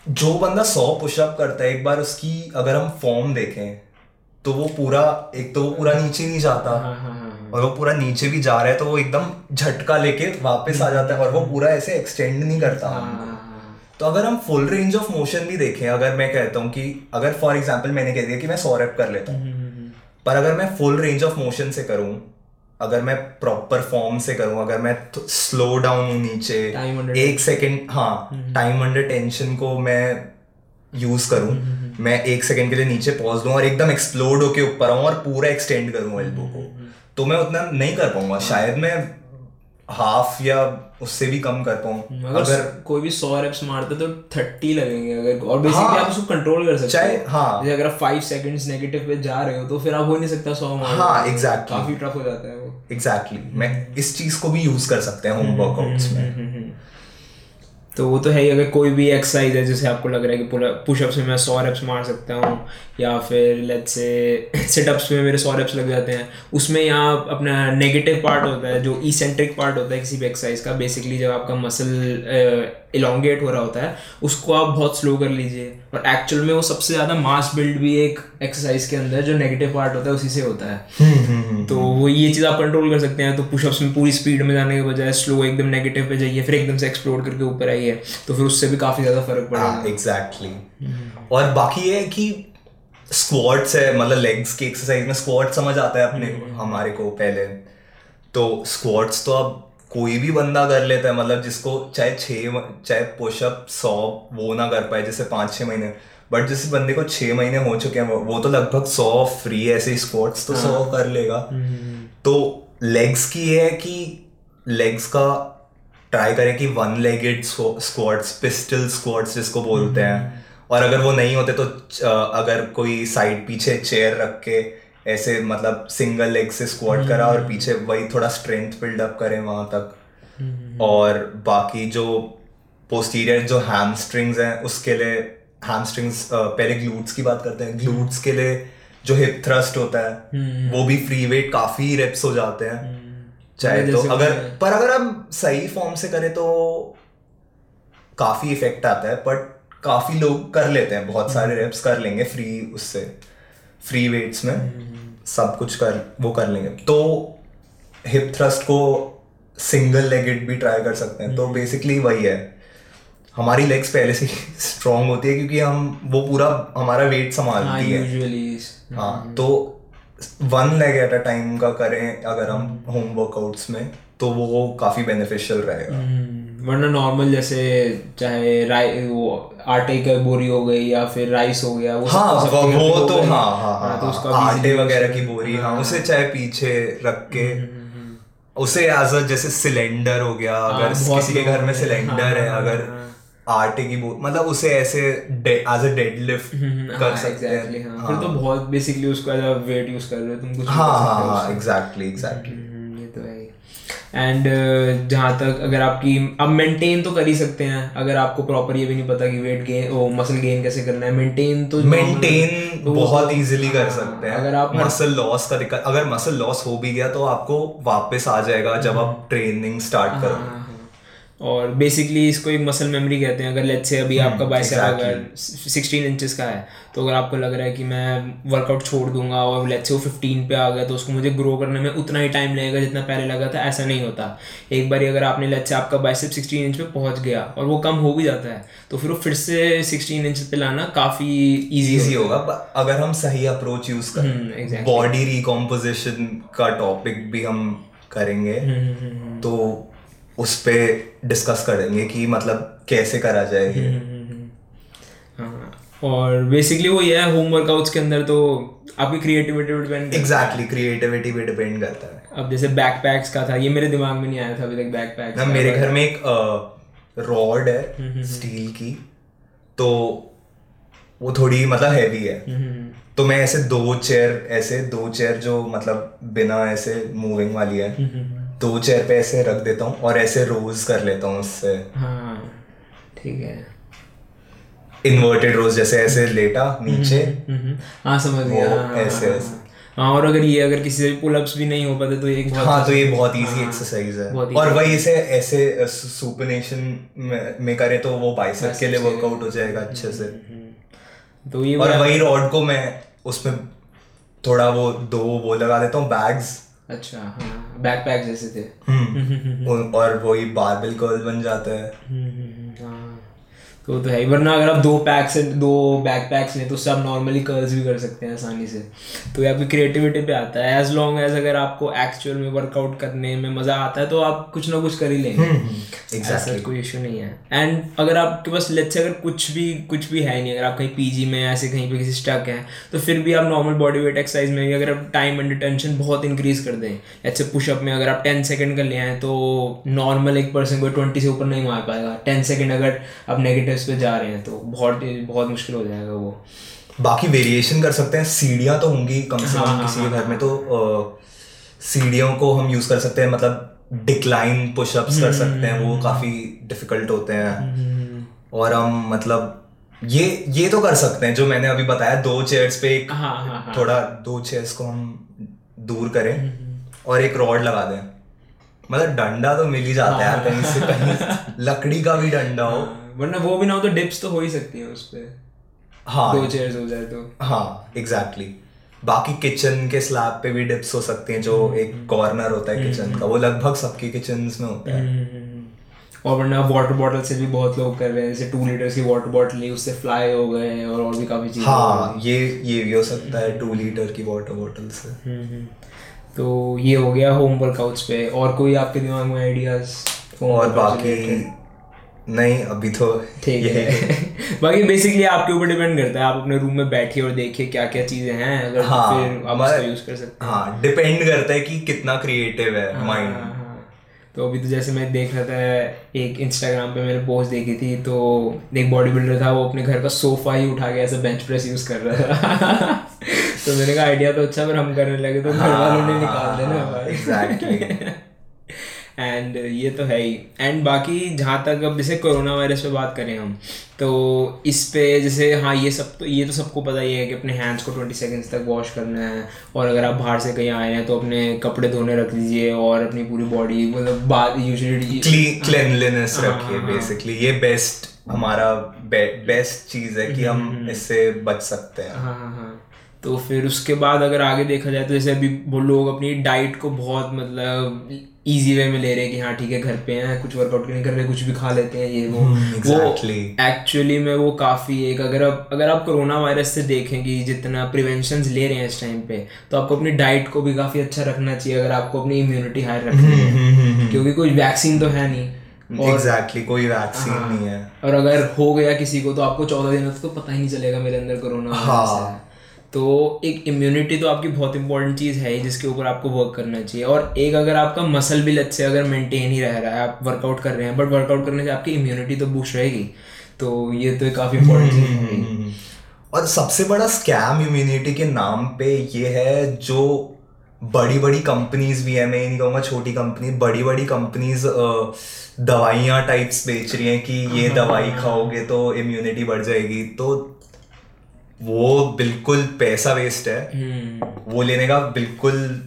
जो बंदा सौ पुशअप करता है एक बार उसकी अगर हम फॉर्म देखें तो वो पूरा एक तो वो पूरा नीचे नहीं जाता। हाँ, हाँ, हाँ, और वो पूरा नीचे भी जा रहा है तो वो एकदम झटका लेके वापस आ जाता है और वो पूरा ऐसे एक्सटेंड नहीं करता। तो अगर हम फुल रेंज ऑफ़ मोशन भी देखें अगर मैं कहता हूँ कि अगर फॉर एग्ज़ाम्पल मैंने कह दिया कि मैं सौ रेप कर लेता हूँ हम्म, हम्म, हम्म। पर अगर मैं फुल रेंज ऑफ़ मोशन से करूँ अगर मैं प्रॉपर फॉर्म से करूँ अगर मैं स्लो डाउन हूँ नीचे एक सेकेंड हाँ टाइम अंडर टेंशन को मैं यूज़ करूँ। मैं एक सेकेंड के लिए नीचे पॉज दूँ और एकदम एक्सप्लोड होके ऊपर आऊँ और पूरा एक्सटेंड करूँ एल्बो को तो मैं उतना नहीं कर पाऊँगा शायद मैं हाफ़ या उससे भी कम कर पाऊँ अगर, कोई भी सौ रेप्स मारते तो थर्टी लगेंगे अगर और बेसिकली हाँ, आप उसको कंट्रोल कर सकते चाहे हाँ। जैसे अगर आप फाइव सेकंड्स नेगेटिव पे जा रहे हो तो फिर आप हो नहीं सकता सौ मार हाँ एग्जैक्टली काफ़ी टफ हो जाता है वो। Exactly exactly. मैं इस चीज़ को भी यूज़ कर सकते हैं होम वर्कआउट्स में। तो वो तो है ही, अगर कोई भी एक्सरसाइज है, जैसे आपको लग रहा है कि पुशअप्स में मैं सौ रेप्स मार सकता हूँ, या फिर लेट से सिटअप्स में मेरे सौ रेप्स लग जाते हैं, उसमें यहाँ अपना नेगेटिव पार्ट होता है, जो ईसेंट्रिक पार्ट होता है किसी भी एक्सरसाइज का बेसिकली जब आपका मसल इलोंगेट हो रहा होता है उसको आप बहुत स्लो कर लीजिए। और एक्चुअल में वो सबसे ज़्यादा मास बिल्ड भी एक एक्सरसाइज के अंदर जो नेगेटिव पार्ट होता है उसी से होता है। हम्म, हम्म, हम्म, तो वो ये चीज़ आप कंट्रोल कर सकते हैं तो पुशअप्स में पूरी स्पीड में जाने के बजाय स्लो एकदम नेगेटिव पे जाइए फिर एकदम से एक्सप्लोर करके ऊपर आइए तो फिर उससे भी काफ़ी ज़्यादा फ़र्क पड़ा एग्जैक्टली हाँ, और बाकी ये कि स्क्वाट्स है मतलब लेग्स की एक्सरसाइज में स्क्वाट समझ आता है अपने हमारे को पहले। तो स्क्वाट्स तो अब कोई भी बंदा कर लेता है मतलब जिसको चाहे छः चाहे पुशअप सौ वो ना कर पाए जैसे पाँच छः महीने बट जिस बंदे को छः महीने हो चुके हैं वो तो लगभग सौ फ्री ऐसे स्क्वाट्स तो सौ हाँ। कर लेगा। तो लेग्स की ये है कि लेग्स का ट्राई करें कि one legged squats pistol squats जिसको बोलते हैं। और अगर वो नहीं होते तो अगर कोई साइड पीछे चेयर रख के ऐसे मतलब सिंगल लेग से स्क्वाट करा और पीछे वही थोड़ा स्ट्रेंथ बिल्डअप करें वहाँ तक हम्म। और बाकी जो पोस्टीरियर जो हैमस्ट्रिंग्स हैं उसके लिए हैमस्ट्रिंग्स पहले ग्लूट्स की बात करते हैं ग्लूट्स के लिए जो हिप थ्रस्ट होता है हम्म। वो भी फ्री वेट काफ़ी रेप्स हो जाते हैं हम्म। चाहे तो अगर पर अगर हम सही फॉर्म से करें तो काफ़ी इफ़ेक्ट आता है बट काफ़ी लोग कर लेते हैं बहुत सारे रेप्स कर लेंगे फ्री उससे फ्री वेट्स में सब कुछ कर वो कर लेंगे। तो हिप थ्रस्ट को सिंगल लेगेड भी ट्राई कर सकते हैं। तो बेसिकली हम्म। वही है। हमारी लेग्स पहले से स्ट्रांग होती है क्योंकि हम वो पूरा हमारा वेट संभालती हाँ, है। हाँ हम्म। तो one leg at a time का करें अगर हम होम हम्म। वर्कआउट्स में तो वो काफ़ी बेनिफिशियल रहेगा। वरना नॉर्मल जैसे चाहे राई वो आटे का बोरी हो गई या फिर राइस हो गया वो हाँ वो, वो तो हाँ हाँ हाँ, तो उसका आटे वगैरह की बोरी हाँ, हाँ उसे चाहे पीछे रख के। हम्म, हम्म, हम्म, उसे एज अ जैसे सिलेंडर हो गया हाँ, अगर किसी के घर में सिलेंडर है अगर आटे की बोरी मतलब उसे ऐसे एज अ डेड लिफ्ट कर सकते हैं। फिर तो बहुत बेसिकली उसका वेट यूज़ कर रहे हो तुम कुछ हाँ हाँ हाँ एग्जैक्टली एग्जैक्टली एंड uh, जहाँ तक अगर आपकी अब मेंटेन तो कर ही सकते हैं अगर आपको प्रॉपर ये भी नहीं पता कि weight gain or muscle gain कैसे करना है मेंटेन तो मेंटेन तो बहुत इजीली कर सकते हैं। अगर आप मसल लॉस का दिक्कत अगर मसल लॉस हो भी गया तो आपको वापस आ जाएगा जब आप ट्रेनिंग स्टार्ट करो और बेसिकली इसको एक मसल मेमोरी कहते हैं। अगर लेट्स से अभी हम्म, आपका बाइसेप अगर 16 इंचेस का है तो अगर आपको लग रहा है कि मैं वर्कआउट छोड़ दूँगा और लेट्स से वो 15 पे आ गया तो उसको मुझे ग्रो करने में उतना ही टाइम लगेगा जितना पहले लगा था ऐसा नहीं होता। एक बार अगर आपने लेट्स से आपका बाइसेप 16 इंच पे पहुँच गया और वो कम हो भी जाता है तो फिर वो फिर से 16 इंच पे लाना काफ़ी ईजी होगा अगर हम सही अप्रोच यूज़ हम्म, करें बॉडी रिकॉम्पोजिशन का टॉपिक भी हम करेंगे हम्म, तो उस पे डिस्कस करेंगे कि मतलब कैसे करा जाए। ये हाँ और बेसिकली वो ये है होम वर्कआउट्स के अंदर तो आपकी क्रिएटिविटी पे डिपेंड एग्जैक्टली क्रिएटिविटी पे डिपेंड करता है। अब जैसे बैकपैक्स का था ये मेरे दिमाग में नहीं आया था अभी तक बैकपैक्स ना मेरे घर में एक रॉड है स्टील की। तो वो थोड़ी मतलब हैवी है। तो मैं ऐसे दो चेयर ऐसे दो चेयर जो मतलब बिना ऐसे मूविंग वाली है दो चेयर पे ऐसे रख देता हूँ और ऐसे रोज कर लेता हूँ उससे। हाँ ठीक है। इन्वर्टेड रोज जैसे ऐसे लेटा नीचे। हम्म, हाँ समझ गया। हाँ, हाँ, ऐसे हाँ, ऐसे। हाँ और अगर ये अगर किसी से पुलअप्स भी नहीं हो पाते तो ये एक बहुत हाँ तो ये बहुत इजी एक्सरसाइज है। और वही इसे ऐसे सुपरनेशन में, में करे तो वो बाइसेप के लिए वर्कआउट हो जाएगा अच्छे से। तो ये और वही रॉड को मैं उसमें थोड़ा वो दो वो लगा देता हूँ बैग्स अच्छा हाँ। बैकपैक जैसे थे। हम्म। और वही बारबेल गर्ल बन जाता हाँ। तो वो तो है ही। वरना अगर आप दो पैक से दो बैक पैक्स लें तो आप नॉर्मली कर्ल्स भी कर सकते हैं आसानी से। तो ये आपकी क्रिएटिविटी पे आता है। एज लॉन्ग एज अगर आपको एक्चुअल में वर्कआउट करने में मज़ा आता है तो आप कुछ ना कुछ कर ही लेंगे। ऐसा कोई इशू नहीं है। एंड अगर आपके पास लेट्स अगर कुछ भी कुछ भी है नहीं अगर आप कहीं पीजी में ऐसे कहीं पे किसी स्टक हैं तो फिर भी आप नॉर्मल बॉडी वेट एक्सरसाइज में भी अगर आप टाइम एंड टेंशन बहुत इंक्रीज कर दें। जैसे पुशअप में अगर आप टेन सेकंड कर ले आए तो नॉर्मल एक पर्सन को ट्वेंटी से ऊपर नहीं मार पाएगा। टेन सेकंड अगर आप नेगेटिव्स पे जा रहे हैं तो बहुत बहुत मुश्किल हो जाएगा वो। बाकी वेरिएशन कर सकते हैं सीढ़ियाँ तो होंगी कम से कम किसी के घर में तो सीढ़ियों को हम यूज़ कर सकते हैं मतलब डिक्लाइन पुशअप्स कर सकते हैं वो काफ़ी डिफ़िकल्ट होते हैं। और हम मतलब ये ये तो कर सकते हैं जो मैंने अभी बताया दो चेयर्स पे एक हाँ हाँ हाँ। थोड़ा दो चेयर्स को हम दूर करें और एक रॉड लगा दें। मतलब डंडा तो मिल ही जाता है यार कहीं से कहीं। लकड़ी का भी डंडा हो। वरना वो भी ना हो तो डिप्स तो हो ही सकती है उस पे। हाँ। दो चेयर्स हो जाए तो। हाँ एग्जैक्टली exactly. बाकी किचन के स्लैब पे भी डिप्स हो सकती हैं जो एक कॉर्नर होता है किचन का। वो लगभग सबके किचन में होता है। और वरना वाटर बॉटल से भी बहुत लोग कर रहे हैं जैसे टू लीटर की वाटर बॉटल ली उससे फ्लाई हो गए और और भी काफ़ी चीज़ें हाँ ये ये भी हो सकता है टू लीटर की वाटर बॉटल से। हम्म, तो ये हो गया होम वर्कआउट्स पे। और कोई आपके दिमाग में आइडियाज़ और बाकी नहीं अभी तो ठीक है। बाकी बेसिकली आपके ऊपर डिपेंड करता है आप अपने रूम में बैठिए और देखिए क्या क्या चीज़ें हैं अगर हाँ, फिर आप उसका यूज़ कर सकते हैं। हाँ डिपेंड करता है कि कितना क्रिएटिव है माइंड हाँ, हाँ। तो अभी तो जैसे मैं देख रहा था एक इंस्टाग्राम पे मैंने पोस्ट देखी थी तो एक बॉडी बिल्डर था वो अपने घर का सोफा ही उठा के ऐसे बेंच प्रेस यूज़ कर रहा था। तो मैंने कहा आइडिया तो अच्छा पर हम करने लगे तो घर वालों ने निकाल देना एग्जैक्टली एंड ये तो है ही। एंड बाकी जहाँ तक अब जैसे कोरोना वायरस पे बात करें हम तो इस पे जैसे हाँ ये सब तो ये तो सबको पता ही है कि अपने हैंड्स को ट्वेंटी सेकेंड्स तक वॉश करना है। और अगर आप बाहर से कहीं आए हैं तो अपने कपड़े धोने रख दीजिए और अपनी पूरी बॉडी मतलब बात यूजली क्लीनलीनेस हाँ, रखिए बेसिकली ये बेस्ट हमारा बेस्ट चीज़ है कि हम्म, हम इससे बच सकते हैं। हाँ हाँ हाँ। तो फिर उसके बाद अगर आगे देखा जाए तो जैसे अभी वो लोग अपनी डाइट को बहुत मतलब इजी वे में ले रहे हैं कि हाँ ठीक है घर पे हैं कुछ वर्कआउट नहीं कर रहे कुछ भी खा लेते हैं ये वो हम्म, exactly. वो एक्चुअली में वो काफ़ी एक अगर आप अगर आप कोरोना वायरस से देखें कि जितना प्रिवेंशन ले रहे हैं इस टाइम पे तो आपको अपनी डाइट को भी काफ़ी अच्छा रखना चाहिए अगर आपको अपनी इम्यूनिटी हाई रखनी हम्म, है क्योंकि कोई वैक्सीन तो है नहीं एग्जैक्टली exactly, कोई वैक्सीन हाँ। नहीं है और अगर हो गया किसी को तो आपको चौदह दिनों तक तो पता ही नहीं चलेगा मेरे अंदर कोरोना हाँ। है तो एक इम्यूनिटी तो आपकी बहुत इंपॉर्टेंट चीज़ है ही जिसके ऊपर आपको वर्क करना चाहिए। और एक अगर आपका मसल भी लच से अगर मेंटेन ही रह रहा है आप वर्कआउट कर रहे हैं बट वर्कआउट करने से आपकी इम्यूनिटी तो बूस्ट रहेगी। तो ये तो एक काफ़ी इंपॉर्टेंट चीज़ है। हम्म, और सबसे बड़ा स्कैम इम्यूनिटी के नाम पे ये है जो बड़ी बड़ी कंपनीज़ भी है मैं ये नहीं कहूँगा छोटी कंपनी बड़ी बड़ी कंपनीज़ दवाइयाँ टाइप्स बेच रही हैं कि ये दवाई खाओगे तो इम्यूनिटी बढ़ जाएगी। तो वो बिल्कुल पैसा वेस्ट है। हम्म। वो लेने का बिल्कुल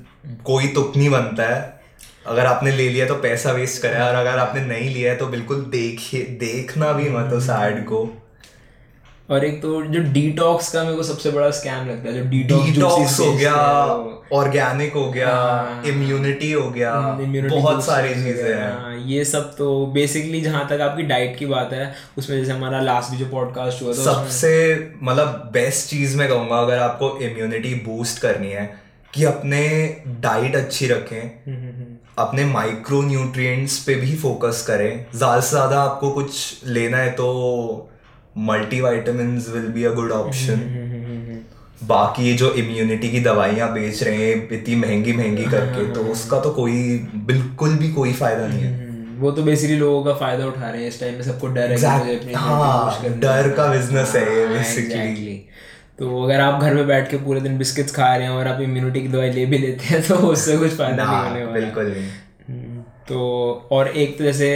कोई तुक नहीं बनता है। अगर आपने ले लिया तो पैसा वेस्ट करा और अगर आपने नहीं लिया है तो बिल्कुल देखिए देखना भी मत उस एड को। और एक तो जो डिटॉक्स का मेरे को सबसे बड़ा स्कैम लगता है जो डिटॉक्स हो गया ऑर्गेनिक हो गया इम्यूनिटी हो गया बहुत सारी चीज़ें हैं। हाँ, ये सब तो बेसिकली जहाँ तक आपकी डाइट की बात है उसमें जैसे हमारा लास्ट भी जो पॉडकास्ट हुआ था सबसे मतलब बेस्ट चीज़ मैं कहूँगा अगर आपको इम्यूनिटी बूस्ट करनी है कि अपने डाइट अच्छी रखें अपने माइक्रो न्यूट्रिएंट्स पे भी फोकस करें। ज़्यादा से ज़्यादा आपको कुछ लेना है तो multi vitamin will be a good option बाकी जो इम्यूनिटी की दवाइयाँ बेच रहे हैं इतनी महँगी महँगी करके तो उसका तो कोई बिल्कुल भी कोई फ़ायदा नहीं है। वो तो बेसिकली लोगों का फ़ायदा उठा रहे हैं इस टाइम में सबको डर है हाँ डर का बिज़नेस है ये बेसिकली हाँ, तो अगर आप घर में बैठ के पूरे दिन बिस्किट्स खा रहे हैं और आप इम्यूनिटी की दवाई ले भी लेते हैं तो उससे कुछ फ़ायदा नहीं होने वाला। बिल्कुल नहीं। हम्म, तो और एक तो जैसे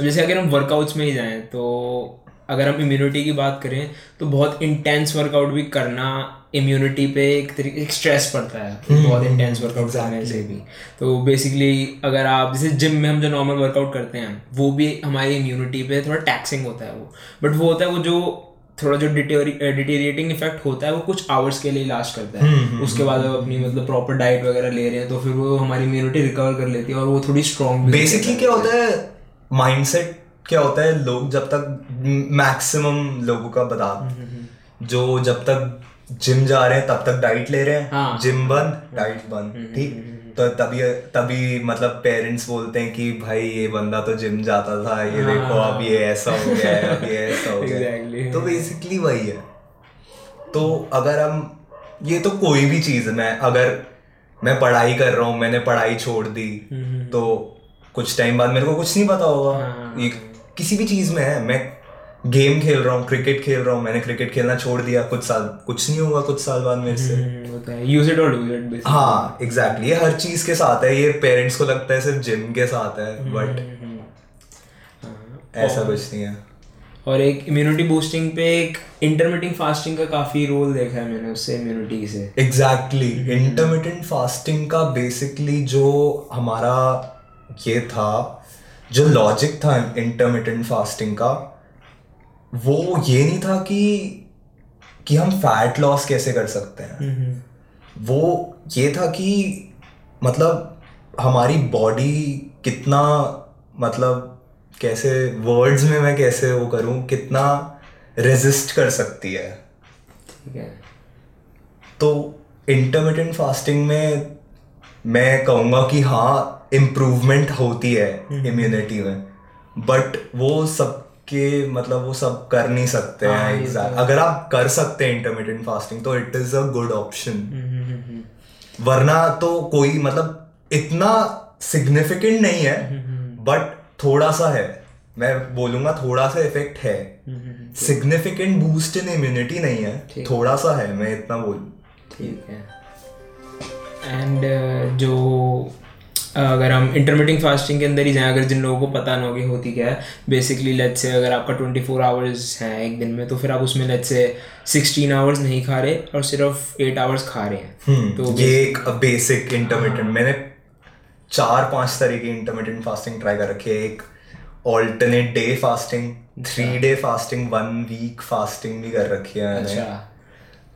जैसे अगर हम वर्कआउट्स में ही जाएँ तो अगर हम इम्यूनिटी की बात करें तो बहुत इंटेंस वर्कआउट भी करना इम्यूनिटी पे एक तरीके एक स्ट्रेस पड़ता है हम्म, बहुत इंटेंस वर्कआउट करने से भी। तो बेसिकली अगर आप जैसे जिम में हम जो नॉर्मल वर्कआउट करते हैं वो भी हमारी इम्यूनिटी पे थोड़ा टैक्सिंग होता है वो। बट वो होता है वो जो थोड़ा जो डिटेरिएटिंग इफ़ेक्ट होता है वो कुछ आवर्स के लिए लास्ट करता है। हम्म, हम्म, उसके बाद अपनी मतलब प्रॉपर डाइट वगैरह ले रहे हैं तो फिर वो हमारी इम्यूनिटी रिकवर कर लेती है और वो थोड़ी स्ट्रॉन्ग बेसिकली क्या होता है माइंडसेट क्या होता है लोग जब तक मैक्सिमम लोगों का बता जो जब तक जिम जा रहे हैं तब तक डाइट ले रहे हैं। हाँ. जिम बंद डाइट बंद हम्म, ठीक? हम्म, हम्म, तो तभी तभी मतलब पेरेंट्स बोलते हैं कि भाई ये बंदा तो जिम जाता था ये हाँ, देखो अब ये ऐसा हो गया है अब ये ऐसा हो गया exactly. तो बेसिकली वही है। तो अगर हम ये तो कोई भी चीज़ है मैं अगर मैं पढ़ाई कर रहा हूँ मैंने पढ़ाई छोड़ दी तो कुछ टाइम बाद मेरे को कुछ नहीं पता होगा। हाँ, किसी भी चीज़ में है मैं गेम खेल रहा हूँ क्रिकेट खेल रहा हूँ। मैंने क्रिकेट खेलना छोड़ दिया। कुछ साल कुछ नहीं हुआ कुछ साल बाद मेरे से। यूज़ इट और इट हाँ एग्जैक्टली ये हर चीज़ के साथ है। ये पेरेंट्स को लगता है सिर्फ़ जिम के साथ है बट हम्म, हम्म। हाँ, ऐसा कुछ नहीं है। और एक इम्यूनिटी बूस्टिंग पे एक इंटरमीडियंट फास्टिंग का काफ़ी रोल देखा है मैंने उससे इम्यूनिटी से। एग्जैक्टली इंटरमीडियंट फास्टिंग का बेसिकली जो हमारा ये था जो लॉजिक था इंटरमीडियंट फास्टिंग का वो ये नहीं था कि कि हम फैट लॉस कैसे कर सकते हैं। वो ये था कि मतलब हमारी बॉडी कितना मतलब कैसे वर्ड्स में मैं कैसे वो करूँ कितना रेजिस्ट कर सकती है। ठीक है। तो इंटरमीडियंट फास्टिंग में मैं कहूँगा कि हाँ इम्प्रूवमेंट होती है इम्यूनिटी हम्म। में। बट वो सबके मतलब वो सब कर नहीं सकते हैं एग्जैक्ट तो अगर आप कर सकते हैं इंटरमीडियंट फास्टिंग तो it is a good option वरना तो कोई मतलब इतना सिग्निफिकेंट नहीं है बट हम्म, हम्म, थोड़ा सा है। मैं बोलूँगा थोड़ा सा इफ़ेक्ट है। सिग्निफिकेंट बूस्ट इन इम्यूनिटी नहीं है थोड़ा सा है मैं इतना बोल। ठीक है। एंड uh, जो अगर हम इंटरमीडियंट फास्टिंग के अंदर ही जाएँ अगर जिन लोगों को पता ना होगी होती क्या है बेसिकली लेट से अगर आपका ट्वेंटी फोर आवर्स है एक दिन में तो फिर आप उसमें लेट से सिक्सटीन आवर्स नहीं खा रहे और सिर्फ़ एट आवर्स खा रहे हैं। hmm, तो ये एक बेसिक इंटरमीडियंट मैंने चार पाँच तरह की इंटरमीडियंट फास्टिंग ट्राई कर रखी है। एक alternate day fasting three day fasting one week fasting भी कर रखी है अच्छा।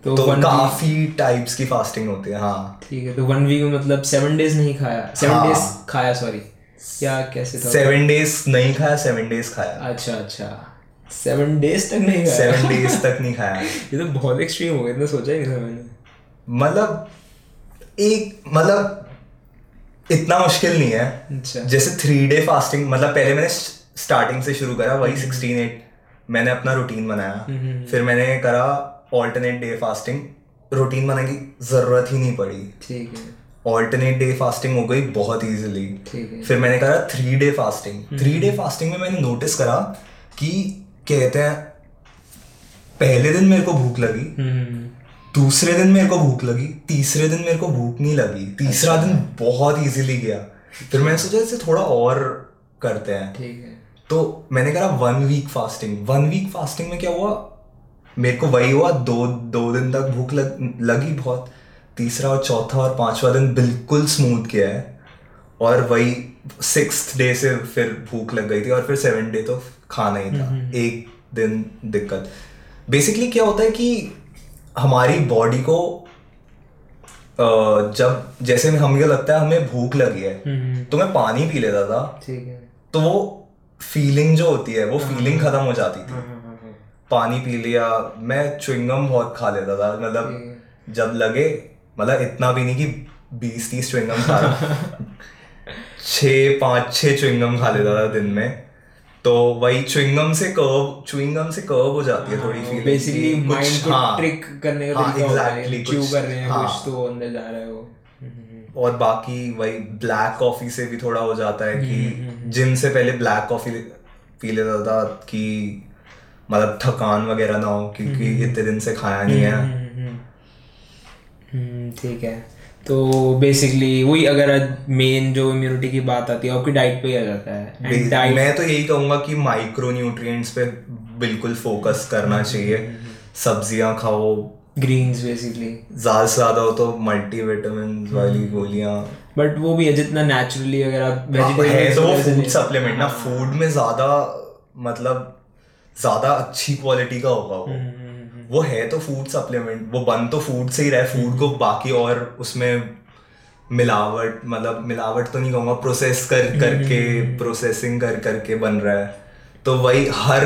तो, तो काफ़ी टाइप्स की फास्टिंग होती है हाँ। ठीक है तो वन वीक में मतलब सेवन डेज़ नहीं खाया सेवन हाँ, डेज़ खाया सॉरी क्या कैसे था? सेवन डेज़ नहीं खाया सेवन डेज़ खाया। अच्छा अच्छा। सेवन डेज़ तक नहीं खाया? सेवन डेज़ तक नहीं खाया। ये तो बहुत एक्सट्रीम हो गया इतना सोचा ही नहीं था मैंने। मतलब एक मतलब इतना मुश्किल नहीं है। अच्छा। जैसे थ्री डे फास्टिंग मतलब पहले मैंने स्टार्टिंग से शुरू करा वही सिक्सटीन एट मैंने अपना रूटीन बनाया। हम्म, हम्म, हम्म। फिर मैंने करा ऑल्टरनेट डे फास्टिंग रूटीन बनाने की ज़रूरत ही नहीं पड़ी। ठीक है। ऑल्टरनेट डे फास्टिंग हो गई बहुत इजीली फिर मैंने करा three day fasting three day fasting में मैंने नोटिस करा कि कहते हैं पहले दिन मेरे को भूख लगी हम्म। दूसरे दिन मेरे को भूख लगी तीसरे दिन मेरे को भूख नहीं लगी तीसरा अच्छा। दिन बहुत इजीली गया। फिर मैंने सोचा इसे थोड़ा और करते हैं। ठीक है। तो मैंने करा one week fasting one week fasting में क्या हुआ? मेरे को वही हुआ दो दो दिन तक भूख लग, लगी बहुत। तीसरा और चौथा और पांचवा दिन बिल्कुल स्मूथ किया है। और वही सिक्स डे से फिर भूख लग गई थी और फिर सेवन डे तो खाना ही था। एक दिन दिक्कत। बेसिकली क्या होता है कि हमारी बॉडी को जब जैसे हमें लगता है हमें भूख लगी है तो मैं पानी पी लेता था। ठीक है। तो वो फीलिंग जो होती है वो फीलिंग खत्म हो जाती थी। पानी पी लिया मैं च्विंगम बहुत खा लेता था। मतलब जब लगे मतलब इतना भी नहीं कि बीस तीस च्विंगम खा छः पाँच छः च्विंगम खा लेता था दिन में। तो वही च्विंगम से कर्व च्विंगम से कर्व हो जाती है थोड़ी फीलिंग बेसिकली माइंड को ट्रिक करने का हाँ, तरीका है exactly, च्यू कर रहे हैं हाँ। कुछ तो अंदर जा रहा है वो। और बाकी वही ब्लैक कॉफ़ी से भी थोड़ा हो जाता है हम्म, कि जिम से पहले ब्लैक कॉफ़ी पी लेता था कि मतलब थकान वगैरह ना हो क्योंकि हम्म, इतने दिन से खाया नहीं है। हम्म, ठीक है। तो बेसिकली वही अगर मेन जो इम्यूनिटी की बात आती है आपकी डाइट पे ही आ जाता है। डाइट मैं तो यही कहूँगा कि माइक्रो न्यूट्रिएंट्स पे बिल्कुल फोकस करना हम्म, चाहिए। सब्ज़ियाँ खाओ। ग्रीन्स बेसिकली ज़्यादा से ज़्यादा हो तो मल्टी विटामिन वाली हम्म, गोलियाँ। बट वो भी है जितना नेचुरली अगर आप है तो वो फ़ूड सप्लीमेंट। ना फ़ूड में ज़्यादा मतलब ज़्यादा अच्छी क्वालिटी का होगा वो। हम्म, वो है तो फ़ूड सप्लीमेंट वो बन तो फ़ूड से ही रहा है फ़ूड को बाकी और उसमें मिलावट मतलब मिलावट तो नहीं कहूँगा प्रोसेस कर करके प्रोसेसिंग कर करके बन रहा है। तो वही हर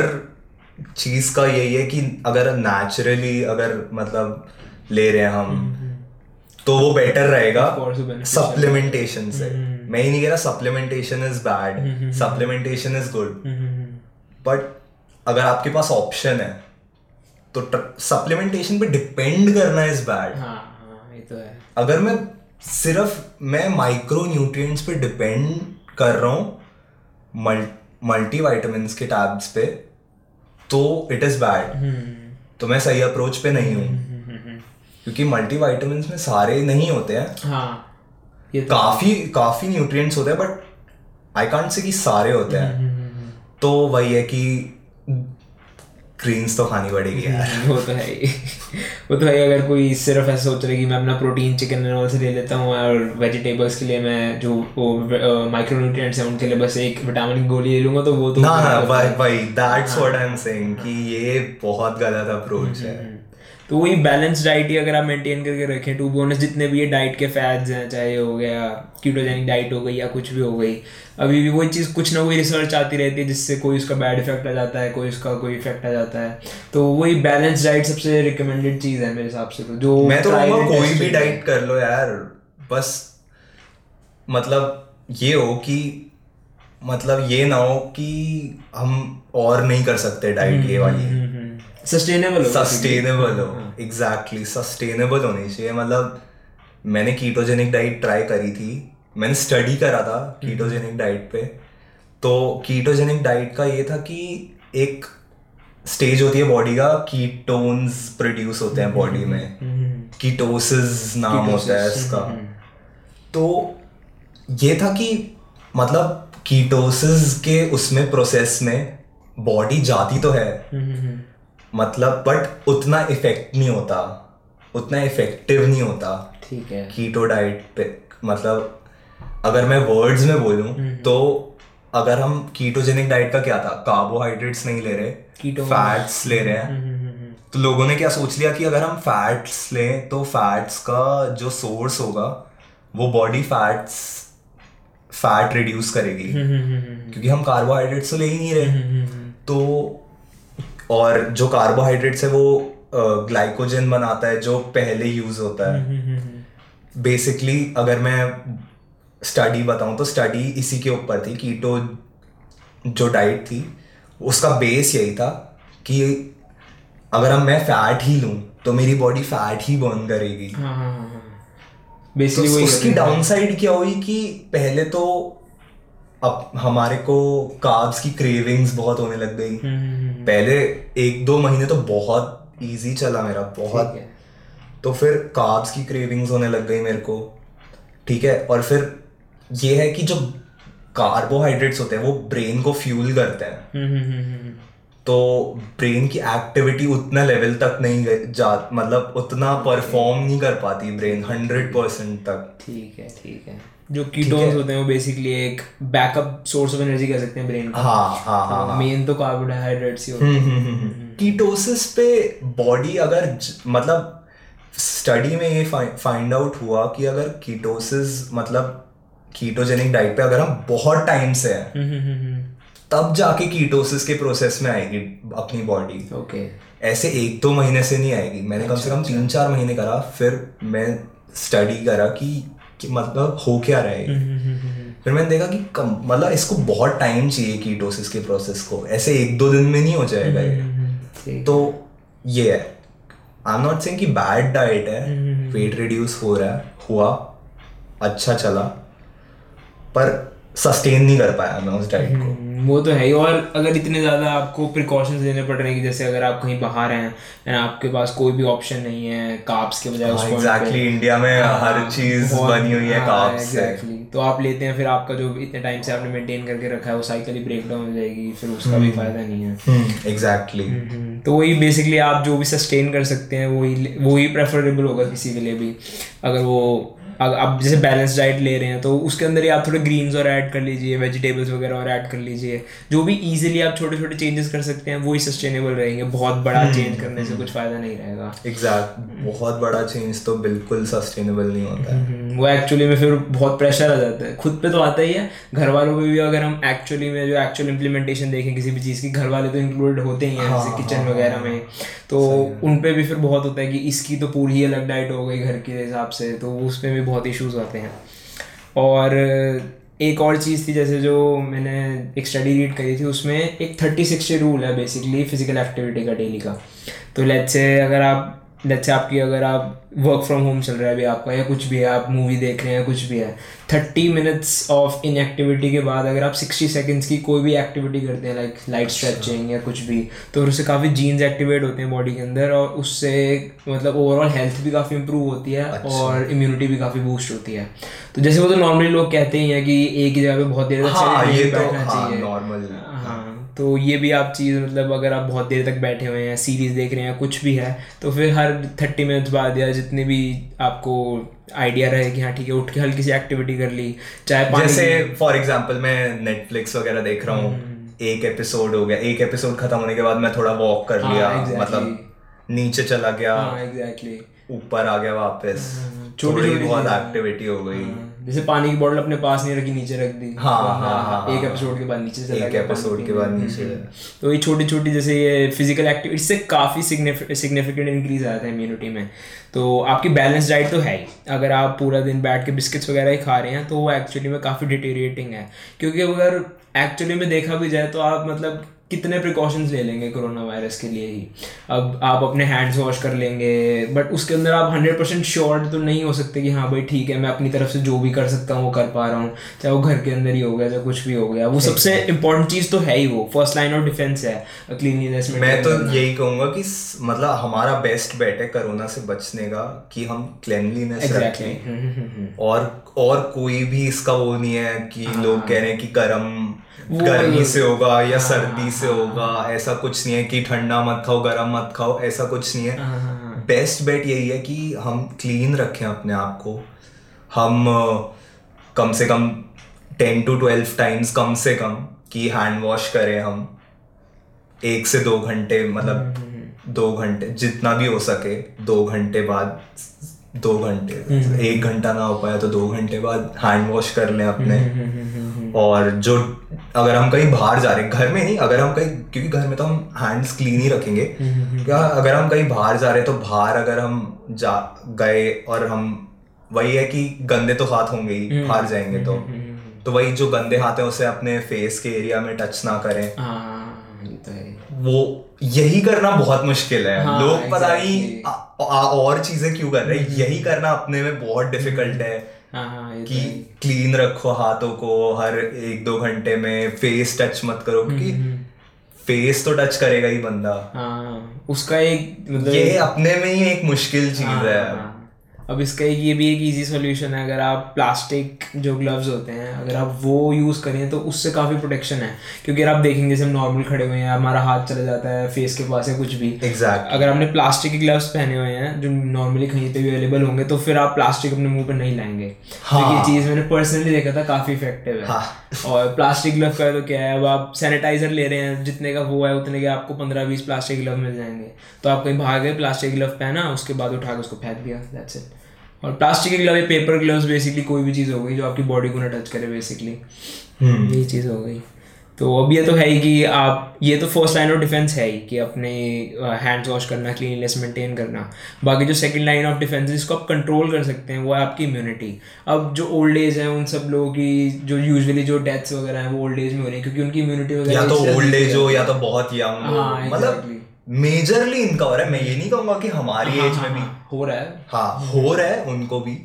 चीज़ का यही है कि अगर नेचुरली अगर मतलब ले रहे हैं हम तो वो बेटर रहेगा सप्लीमेंटेशन से। मैं ही नहीं कह रहा supplementation is bad supplementation is good hmm, but अगर आपके पास ऑप्शन है तो सप्लीमेंटेशन पे डिपेंड करना इज़ बैड हाँ हाँ ये तो है। अगर मैं सिर्फ़ मैं माइक्रो न्यूट्रिएंट्स पे डिपेंड कर रहा हूँ मल्टी वाइटामिन के टैब्स पे तो इट इज़ बैड हम्म, तो मैं सही अप्रोच पे नहीं हूँ। क्योंकि मल्टी वाइटामिन में सारे नहीं होते हैं। हाँ ये तो काफ़ी काफ़ी न्यूट्रिएंट्स होते हैं बट आई कांट से कि सारे होते हम्म, हैं। तो वही है कि ग्रीन्स तो खानी पड़ेगी यार। वो तो है ही। वो तो है ही अगर कोई सिर्फ़ ऐसा सोच रहे कि मैं अपना प्रोटीन चिकन एंड ऑल से ले लेता हूँ और वेजिटेबल्स के लिए मैं जो वो माइक्रो न्यूट्रिएंट्स हैं उनके लिए बस एक विटामिन की गोली ले लूँगा तो वो तो ना ना भाई भाई that's what I am saying कि ये बहुत गलत अप्रोच है। तो वही बैलेंस डाइट ही अगर आप मेंटेन करके रखें टू बोनस जितने भी ये डाइट के फैट्स हैं चाहे हो गया कीटोजेनिक डाइट हो गई या कुछ भी हो गई अभी भी वही चीज़ कुछ ना कोई रिसर्च आती रहती है जिससे कोई उसका बैड इफ़ेक्ट आ जाता है कोई उसका कोई इफ़ेक्ट आ जाता है। तो वही बैलेंस डाइट सबसे रिकमेंडेड चीज़ है मेरे हिसाब से तो जो मैं तो कोई भी डाइट कर लो यार बस मतलब ये हो कि मतलब ये ना हो कि हम और नहीं कर सकते डाइट ये वाली। सस्टेनेबल सस्टेनेबल हो एग्जैक्टली सस्टेनेबल होनी चाहिए। मतलब मैंने कीटोजेनिक डाइट ट्राई करी थी। मैंने स्टडी करा था कीटोजेनिक डाइट पे। तो कीटोजेनिक डाइट का ये था कि एक स्टेज होती है बॉडी का। कीटोन्स प्रोड्यूस होते हैं बॉडी में। कीटोसिस नाम होता है इसका। तो ये था कि मतलब कीटोसिस के उसमें प्रोसेस में बॉडी जाती तो है। मतलब बट उतना इफ़ेक्ट नहीं होता। उतना इफ़ेक्टिव नहीं होता ठीक है। कीटो डाइट पे। मतलब अगर मैं वर्ड्स में बोलूँ तो अगर हम कीटोजेनिक डाइट का क्या था? कार्बोहाइड्रेट्स नहीं ले रहे फैट्स ले रहे हैं। तो लोगों ने क्या सोच लिया कि अगर हम फैट्स लें तो फैट्स का जो सोर्स होगा वो बॉडी फैट्स फैट रिड्यूस करेगी। क्योंकि हम कार्बोहाइड्रेट्स तो ले ही नहीं रहे। तो और जो कार्बोहाइड्रेट्स है वो ग्लाइकोजन बनाता है जो पहले यूज़ होता है। बेसिकली अगर मैं स्टडी बताऊँ तो स्टडी इसी के ऊपर थी कीटो जो डाइट थी उसका बेस यही था कि अगर हम मैं फैट ही लूँ तो मेरी बॉडी फैट ही बर्न करेगी। हाँ हाँ हाँ तो बेसिकली उसकी डाउनसाइड क्या हुई कि पहले तो अब हमारे को कार्ब्स की क्रेविंग्स बहुत होने लग गई। हम्म, पहले एक दो महीने तो बहुत इजी चला मेरा बहुत। तो फिर कार्ब्स की क्रेविंग्स होने लग गई मेरे को ठीक है? और फिर ये है कि जो कार्बोहाइड्रेट्स होते हैं वो ब्रेन को फ्यूल करते हैं। हम्म, हम्म, हम्म, हम्म। तो ब्रेन की एक्टिविटी उतना लेवल तक नहीं जा मतलब उतना परफॉर्म नहीं कर पाती ब्रेन हंड्रेड परसेंट तक। ठीक है ठीक है। जो कीटोन्स होते हैं वो बेसिकली एक बैकअप सोर्स ऑफ़ एनर्जी कह सकते हैं ब्रेन का। हाँ हाँ हाँ मेन तो कार्बोहाइड्रेट्स ही होते हैं। कीटोसिस पे बॉडी अगर मतलब स्टडी में ये फाइंड आउट हुआ कि अगर कीटोसिस मतलब कीटोजेनिक डाइट पे अगर हम बहुत टाइम से हैं हम्म, हम्म, हम्म, हम्म। तब जाके कीटोसिस के प्रोसेस में आएगी अपनी बॉडी ओके ऐसे एक दो महीने से नहीं आएगी। मैंने कम से कम तीन चार महीने करा फिर मैं स्टडी करा कि, कि मतलब हो क्या रहा हम्म, है फिर मैंने देखा कि कम मतलब इसको बहुत टाइम चाहिए कीटोसिस के प्रोसेस को। ऐसे एक दो दिन में नहीं हो जाएगा ये। तो ये है। आई एम नॉट सेइंग कि बैड डाइट है हम्म, वेट रिड्यूस हो रहा है हुआ अच्छा चला पर सस्टेन नहीं कर पाया मैं उस डाइट को। हम्म, वो तो है ही। और अगर इतने ज़्यादा आपको प्रिकॉशंस लेने पड़ रहे हैं कि जैसे अगर आप कहीं बाहर हैं एंड आपके पास कोई भी ऑप्शन नहीं है काप्स के बजाय उस point पे- एग्जैक्टली इंडिया में हर हाँ, चीज़ बनी हुई है हाँ, कार्ब्स से। तो आप लेते हैं फिर आपका जो इतने टाइम से आपने मेंटेन करके रखा है वो साइकिल ही ब्रेक डाउन हो जाएगी फिर उसका हम्म। भी फ़ायदा नहीं है। एग्जैक्टली हम्म, तो वही बेसिकली आप जो भी सस्टेन कर सकते हैं वही वही प्रेफरेबल होगा किसी के लिए भी अगर वो अगर आप जैसे बैलेंस डाइट ले रहे हैं तो उसके अंदर ही आप थोड़े ग्रीन्स और ऐड कर लीजिए वेजिटेबल्स वगैरह और ऐड कर लीजिए। जो भी इजीली आप छोटे छोटे चेंजेस कर सकते हैं वो ही सस्टेनेबल रहेंगे। बहुत बड़ा हम्म, चेंज करने से कुछ फ़ायदा नहीं रहेगा। एग्जैक्ट बहुत बड़ा चेंज तो बिल्कुल सस्टेनेबल नहीं होता है। हम्म, वो एक्चुअली में फिर बहुत प्रेशर आ जाता है। खुद पे तो आता ही है। घर वालों पे भी अगर हम एक्चुअली में जो एक्चुअल इम्प्लीमेंटेशन देखें किसी भी चीज़ की घर वाले तो इंक्लूडेड होते ही हैं हाँ, जैसे किचन हाँ, वगैरह में। तो उन पर भी फिर बहुत होता है कि इसकी तो पूरी ही अलग डाइट हो गई घर के हिसाब से तो उस पर भी बहुत इश्यूज़ आते हैं। और एक और चीज़ थी जैसे जो मैंने एक स्टडी रीड करी थी, उसमें एक थर्टी सिक्सटी रूल है बेसिकली फ़िज़िकल एक्टिविटी का डेली का। तो लेट्स से अगर आप लेट्स से आपकी अगर आप वर्क फ्रॉम होम चल रहा है अभी आपका या कुछ भी है आप मूवी देख रहे हैं कुछ भी है thirty minutes of in activity के बाद अगर आप सिक्सटी सेकेंड्स की कोई भी एक्टिविटी करते हैं लाइक लाइट स्ट्रेचिंग या कुछ भी तो उससे काफ़ी जीन्स एक्टिवेट होते हैं बॉडी के अंदर और उससे मतलब ओवरऑल हेल्थ भी काफ़ी इंप्रूव होती है अच्छा। और इम्यूनिटी भी काफ़ी बूस्ट होती है। तो जैसे वो तो नॉर्मली लोग कहते ही हैं कि एक ही जगह पे बहुत देर तक हाँ ये तो बैठना हाँ चाहिए। नॉर्मल तो ये भी आप चीज़ मतलब अगर आप बहुत देर तक बैठे हुए हैं सीरीज़ देख रहे हैं कुछ भी है तो फिर हर थर्टी मिनट्स बाद या जितनी भी आपको आइडिया रहे कि हाँ ठीक है उठ के हल्की सी एक्टिविटी कर ली चाहे जैसे फॉर एग्जांपल मैं नेटफ्लिक्स वगैरह देख रहा हूँ हम्म। एक एपिसोड हो गया एक एपिसोड खत्म होने के बाद मैं थोड़ा वॉक कर हाँ, लिया exactly. मतलब नीचे चला गया हाँ एग्जैक्टली ऊपर आ गया वापस छोटी थोड़ी बहुत एक्टिविटी हो गई। जैसे पानी की बॉटल अपने पास नहीं रखी नीचे रख दी। हाँ, हाँ, हाँ, एक। एपिसोड के बाद नीचे एक एपिसोड के बाद नीचे। तो ये छोटी छोटी जैसे ये फ़िज़िकल एक्टिविटी से काफ़ी सिग्निफिकेंट इंक्रीज आता है इम्यूनिटी में। तो आपकी बैलेंस डाइट तो है ही। अगर आप पूरा दिन बैठ के बिस्किट्स वगैरह ही खा रहे हैं तो वो एक्चुअली में काफ़ी डिटेरिएटिंग है। क्योंकि अगर एक्चुअली में देखा भी जाए तो आप मतलब कितने प्रिकॉशंस ले लेंगे कोरोना वायरस के लिए ही। अब आप अपने हैंड्स वॉश कर लेंगे बट उसके अंदर आप हंड्रेड परसेंट श्योर तो नहीं हो सकते कि हाँ भाई ठीक है मैं अपनी तरफ़ से जो भी कर सकता हूँ वो कर पा रहा हूँ। चाहे वो घर के अंदर ही हो गया चाहे कुछ भी हो गया। वो सबसे इंपॉर्टेंट चीज़ तो है ही वो। फ़र्स्ट लाइन ऑफ़ डिफेंस है क्लीनलीनेस में मैं तो यही कहूँगा कि मतलब हमारा बेस्ट बेट है कोरोना से बचने का कि हम क्लेनलीनेस एग्जैक्टली रखें और और कोई भी इसका वो नहीं है कि हाँ। लोग कह रहे हैं कि गर्म गर्मी से होगा हाँ, या सर्दी से होगा ऐसा कुछ नहीं है कि ठंडा मत खाओ गर्म मत खाओ ऐसा कुछ नहीं हाँ, है बेस्ट बेट यही है कि हम क्लीन रखें अपने आप को। हम कम से कम टेन टू ट्वेल्व टाइम्स कम से कम कि हैंड वॉश करें हम। एक से दो घंटे मतलब दो घंटे जितना भी हो सके दो घंटे बाद दो घंटे एक घंटा ना हो पाया तो दो घंटे बाद हैंड वॉश कर लें अपने। और जो अगर हम कहीं बाहर जा रहे हैं घर में नहीं अगर हम कहीं क्योंकि घर में तो हम हैंड्स क्लीन ही रखेंगे। क्या अगर हम कहीं बाहर जा रहे हैं तो बाहर अगर हम जा गए और हम वही है कि गंदे तो हाथ होंगे ही बाहर जाएँगे तो। तो वही जो गंदे हाथ है उसे अपने फेस के एरिया में टच ना करें। हाँ तो वो यही करना बहुत मुश्किल है। हाँ, लोग पता नहीं और चीज़ें क्यों कर रहे हैं? यही करना अपने में बहुत डिफ़िकल्ट है। कि क्लीन रखो हाथों को हर एक दो घंटे में फेस टच मत करो क्योंकि फेस तो टच करेगा ही बंदा। हाँ उसका एक मतलब ये अपने में ही एक मुश्किल चीज़ हाँ, है। हाँ। अब इसका एक ये भी एक इजी सोल्यूशन है अगर आप प्लास्टिक जो ग्लव्स होते हैं अगर आप वो यूज़ करें तो उससे काफ़ी प्रोटेक्शन है क्योंकि अगर आप देखेंगे जैसे हम नॉर्मल खड़े हुए हैं हमारा हाथ चला जाता है फेस के पास या कुछ भी एग्जैक्ट exactly. अगर आपने प्लास्टिक के ग्लव्स पहने हुए हैं जो नॉर्मली कहीं पर भी अवेलेबल होंगे तो फिर आप प्लास्टिक अपने मुँह पर नहीं लाएँगे हाँ। तो ये चीज़ मैंने पर्सनली देखा था काफ़ी इफ़ेक्टिव है हाँ। और प्लास्टिक ग्लव का तो क्या है अब आप सैनिटाइजर ले रहे हैं जितने का वो है उतने के आपको पंद्रह बीस प्लास्टिक ग्लव मिल जाएँगे तो आप कहीं भाग गए प्लास्टिक ग्लव पहना उसके बाद उठा के उसको फेंक दिया दैट्स इट और प्लास्टिक के ग्लव या पेपर ग्लव्स बेसिकली कोई भी चीज़ हो गई जो आपकी बॉडी को ना टच करे बेसिकली ये चीज़ हो गई। तो अब ये तो है ही कि आप ये तो फ़र्स्ट लाइन ऑफ़ डिफेंस है ही कि अपने हैंड्स वॉश करना क्लीननेस मेंटेन करना। बाकी जो सेकंड लाइन ऑफ़ डिफेंस है जिसको आप कंट्रोल कर सकते हैं वो है आपकी इम्यूनिटी अब जो ओल्ड एज है उन सब लोगों की जो यूजुअली जो डेथ्स वगैरह हैं वो ओल्ड एज में हो रही है क्योंकि उनकी इम्यूनिटी वगैरह या तो ओल्ड एज हो। या तो बहुत यंग हो। मतलब. मेजरली इनका हो रहा है। मैं ये नहीं कहूँगा कि हमारी एज में भी। हो रहा है। हाँ हो रहा है उनको भी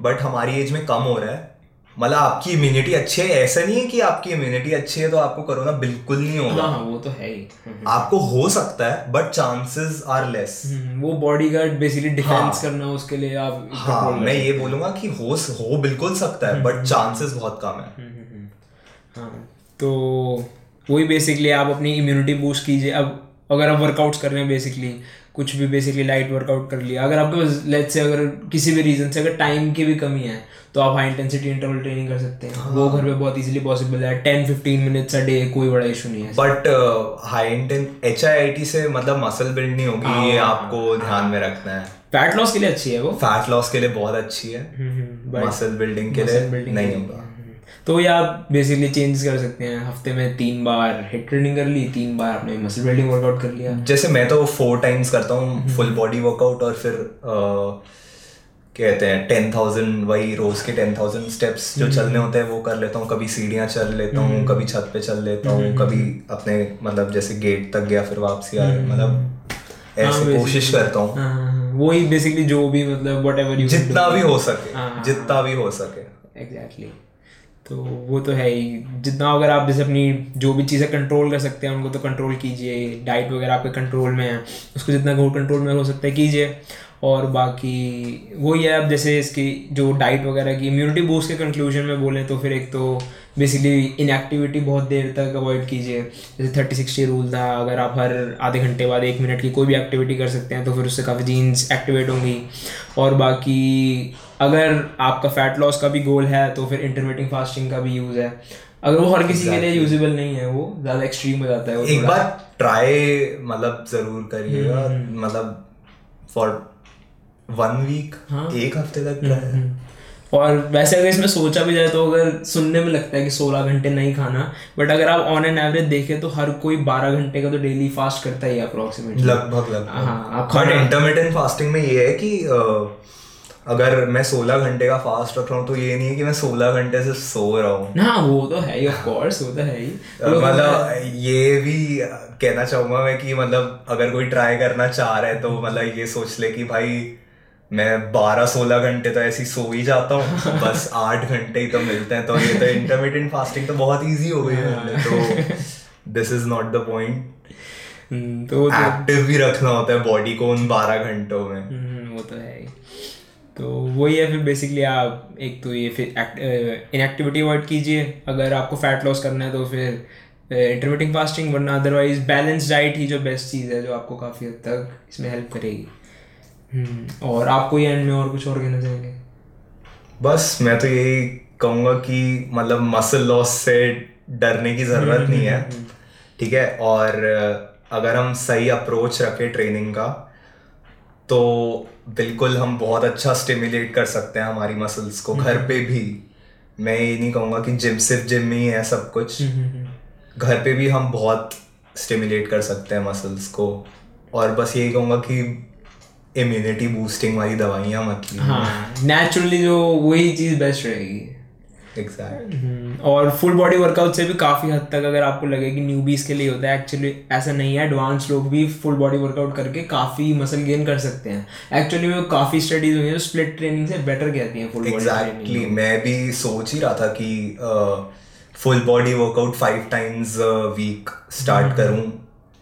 बट हमारी एज में कम हो रहा है। मतलब आपकी इम्यूनिटी अच्छी है ऐसा नहीं है कि आपकी इम्यूनिटी अच्छी है तो आपको कोरोना बिल्कुल नहीं होगा। हाँ हाँ वो तो है ही। हम्म, आपको हो सकता है but chances are less hmm, वो बॉडी गार्ड बेसिकली डिफेंस करना उसके लिए आप हाँ मैं ये बोलूँगा कि हो हो बिल्कुल सकता है बट चांसेस बहुत कम है। हम्म, हम्म, हम्म। हाँ तो वही बेसिकली आप अपनी इम्यूनिटी बूस्ट कीजिए। अब अगर आप वर्कआउट्स कर रहे हैं बेसिकली कुछ भी बेसिकली लाइट वर्कआउट कर लिया। अगर आपके पास लेट्स से अगर किसी भी रीजन से अगर टाइम की भी कमी है तो आप हाई इंटेंसिटी इंटरवल ट्रेनिंग कर सकते हैं। वो घर पे बहुत इजीली पॉसिबल है। Ten fifteen minutes a day कोई बड़ा इशू नहीं है। But high intense H I I T से मतलब मसल बिल्ड नहीं होगी ये हाँ, आपको ध्यान में रखना है। फैट लॉस के लिए अच्छी है वो। फैट लॉस के लिए बहुत अच्छी है। मसल बिल्डिंग के लिए नहीं होगा। तो ये आप बेसिकली चेंज कर सकते हैं। हफ़्ते में तीन बार हिट ट्रेनिंग कर ली तीन बार आपने मसल बिल्डिंग वर्कआउट कर लिया। जैसे मैं तो फोर टाइम्स करता हूँ फुल बॉडी वर्कआउट और फिर कहते हैं टेन थाउज़ेंड वही रोज के टेन थाउज़ेंड स्टेप्स जो चलने होते हैं वो कर लेता हूँ। कभी सीढ़ियाँ चल लेता हूँ कभी छत पे चल लेता हूँ कभी अपने मतलब जैसे गेट तक गया फिर वापसी आ मतलब ऐसे कोशिश करता हूँ। हाँ, हाँ, हाँ, वही बेसिकली जो भी मतलब वट एवर जितना भी हो सके हाँ, जितना भी हो सके। एग्जैक्टली तो वो तो है ही। जितना अगर आप जैसे अपनी जो भी चीज़ें कंट्रोल कर सकते हैं, उनको तो कंट्रोल कीजिए। डाइट वगैरह आपके कंट्रोल में है। उसको जितना कंट्रोल में हो सकता है, कीजिए। और बाकी वही है, अब जैसे इसकी जो डाइट वगैरह की इम्यूनिटी बूस्ट के कंक्लूजन में बोलें तो फिर एक तो बेसिकली इनएक्टिविटी बहुत देर तक अवॉइड कीजिए। जैसे थर्टी सिक्सटी रूल था, अगर आप हर आधे घंटे बाद एक मिनट की कोई भी एक्टिविटी कर सकते हैं तो फिर उससे काफ़ी जीन्स एक्टिवेट होंगी। और बाकी अगर आपका फैट लॉस का भी गोल है तो फिर इंटरमीडियट फास्टिंग का भी यूज़ है। अगर वो हर किसी के लिए यूजेबल नहीं है वो ज़्यादा एक्सट्रीम हो जाता है वो एक बार ट्राई मतलब ज़रूर करिएगा। हम्म, मतलब फॉर वन वीक हाँ। एक हफ़्ते तक ट्राई हम्म। और वैसे अगर इसमें सोचा भी जाए तो अगर सुनने में लगता है कि 16 घंटे नहीं खाना बट अगर आप ऑन एन एवरेज देखें तो हर कोई 12 घंटे का तो डेली फास्ट करता ही अप्रोक्सीमेटली लगभग हाँ, आप लगभग इंटरमीडियंट फास्टिंग में ये है कि अ, अगर मैं 16 घंटे का फास्ट रख रहा हूँ तो ये नहीं है कि मैं 16 घंटे से सो रहा हूँ। ना वो तो है ही ऑफ़ कोर्स वो तो है ही। मतलब ये भी कहना चाहूँगा मैं कि मतलब अगर कोई ट्राई करना चाह रहा है तो मतलब ये सोच ले कि भाई मैं बारह सोलह घंटे तो ऐसे ही सो ही जाता हूँ। बस आठ घंटे ही तो मिलते हैं। तो ये तो इंटरमीडियंट फास्टिंग तो बहुत ईजी हो गई है। तो this is not the point तो तो एक्टिव भी रखना होता है बॉडी को उन बारह घंटों में। हम्म, वो तो है ही। तो वही है फिर बेसिकली आप एक तो ये फिर इनएक्टिविटी अवॉइड कीजिए। अगर आपको फैट लॉस करना है तो फिर इंटरमीडियट फास्टिंग वरना अदरवाइज़ बैलेंस डाइट ही जो बेस्ट चीज़ है जो आपको काफ़ी हद तक इसमें हेल्प करेगी। हम्म, और आपको ये एंड में और कुछ और कहना चाहेंगे? बस मैं तो यही कहूँगा कि मतलब मसल लॉस से डरने की ज़रूरत नहीं है। ठीक है? और अगर हम सही अप्रोच रखें ट्रेनिंग का तो बिल्कुल हम बहुत अच्छा स्टिमुलेट कर सकते हैं हमारी मसल्स को घर पे भी। मैं ये नहीं कहूँगा कि जिम सिर्फ़ जिम में ही है सब कुछ। घर पे भी हम बहुत स्टिमुलेट कर सकते हैं मसल्स को। और बस यही कहूँगा कि इम्यूनिटी बूस्टिंग वाली दवाइयाँ मत हाँ नेचुरली जो वही चीज़ बेस्ट रहेगी। एग्जैक्ट हम्म, और फुल बॉडी वर्कआउट से भी काफ़ी हद तक अगर आपको लगे कि न्यूबीज के लिए होता है एक्चुअली ऐसा नहीं है एडवांस लोग भी फुल बॉडी वर्कआउट करके काफ़ी मसल गेन कर सकते हैं। एक्चुअली में काफ़ी स्टडीज़ हुई हैं स्प्लिट ट्रेनिंग से बेटर कहती हैं फुल एग्जैक्टली मैं भी सोच ही रहा था कि full body workout five times week start करूँ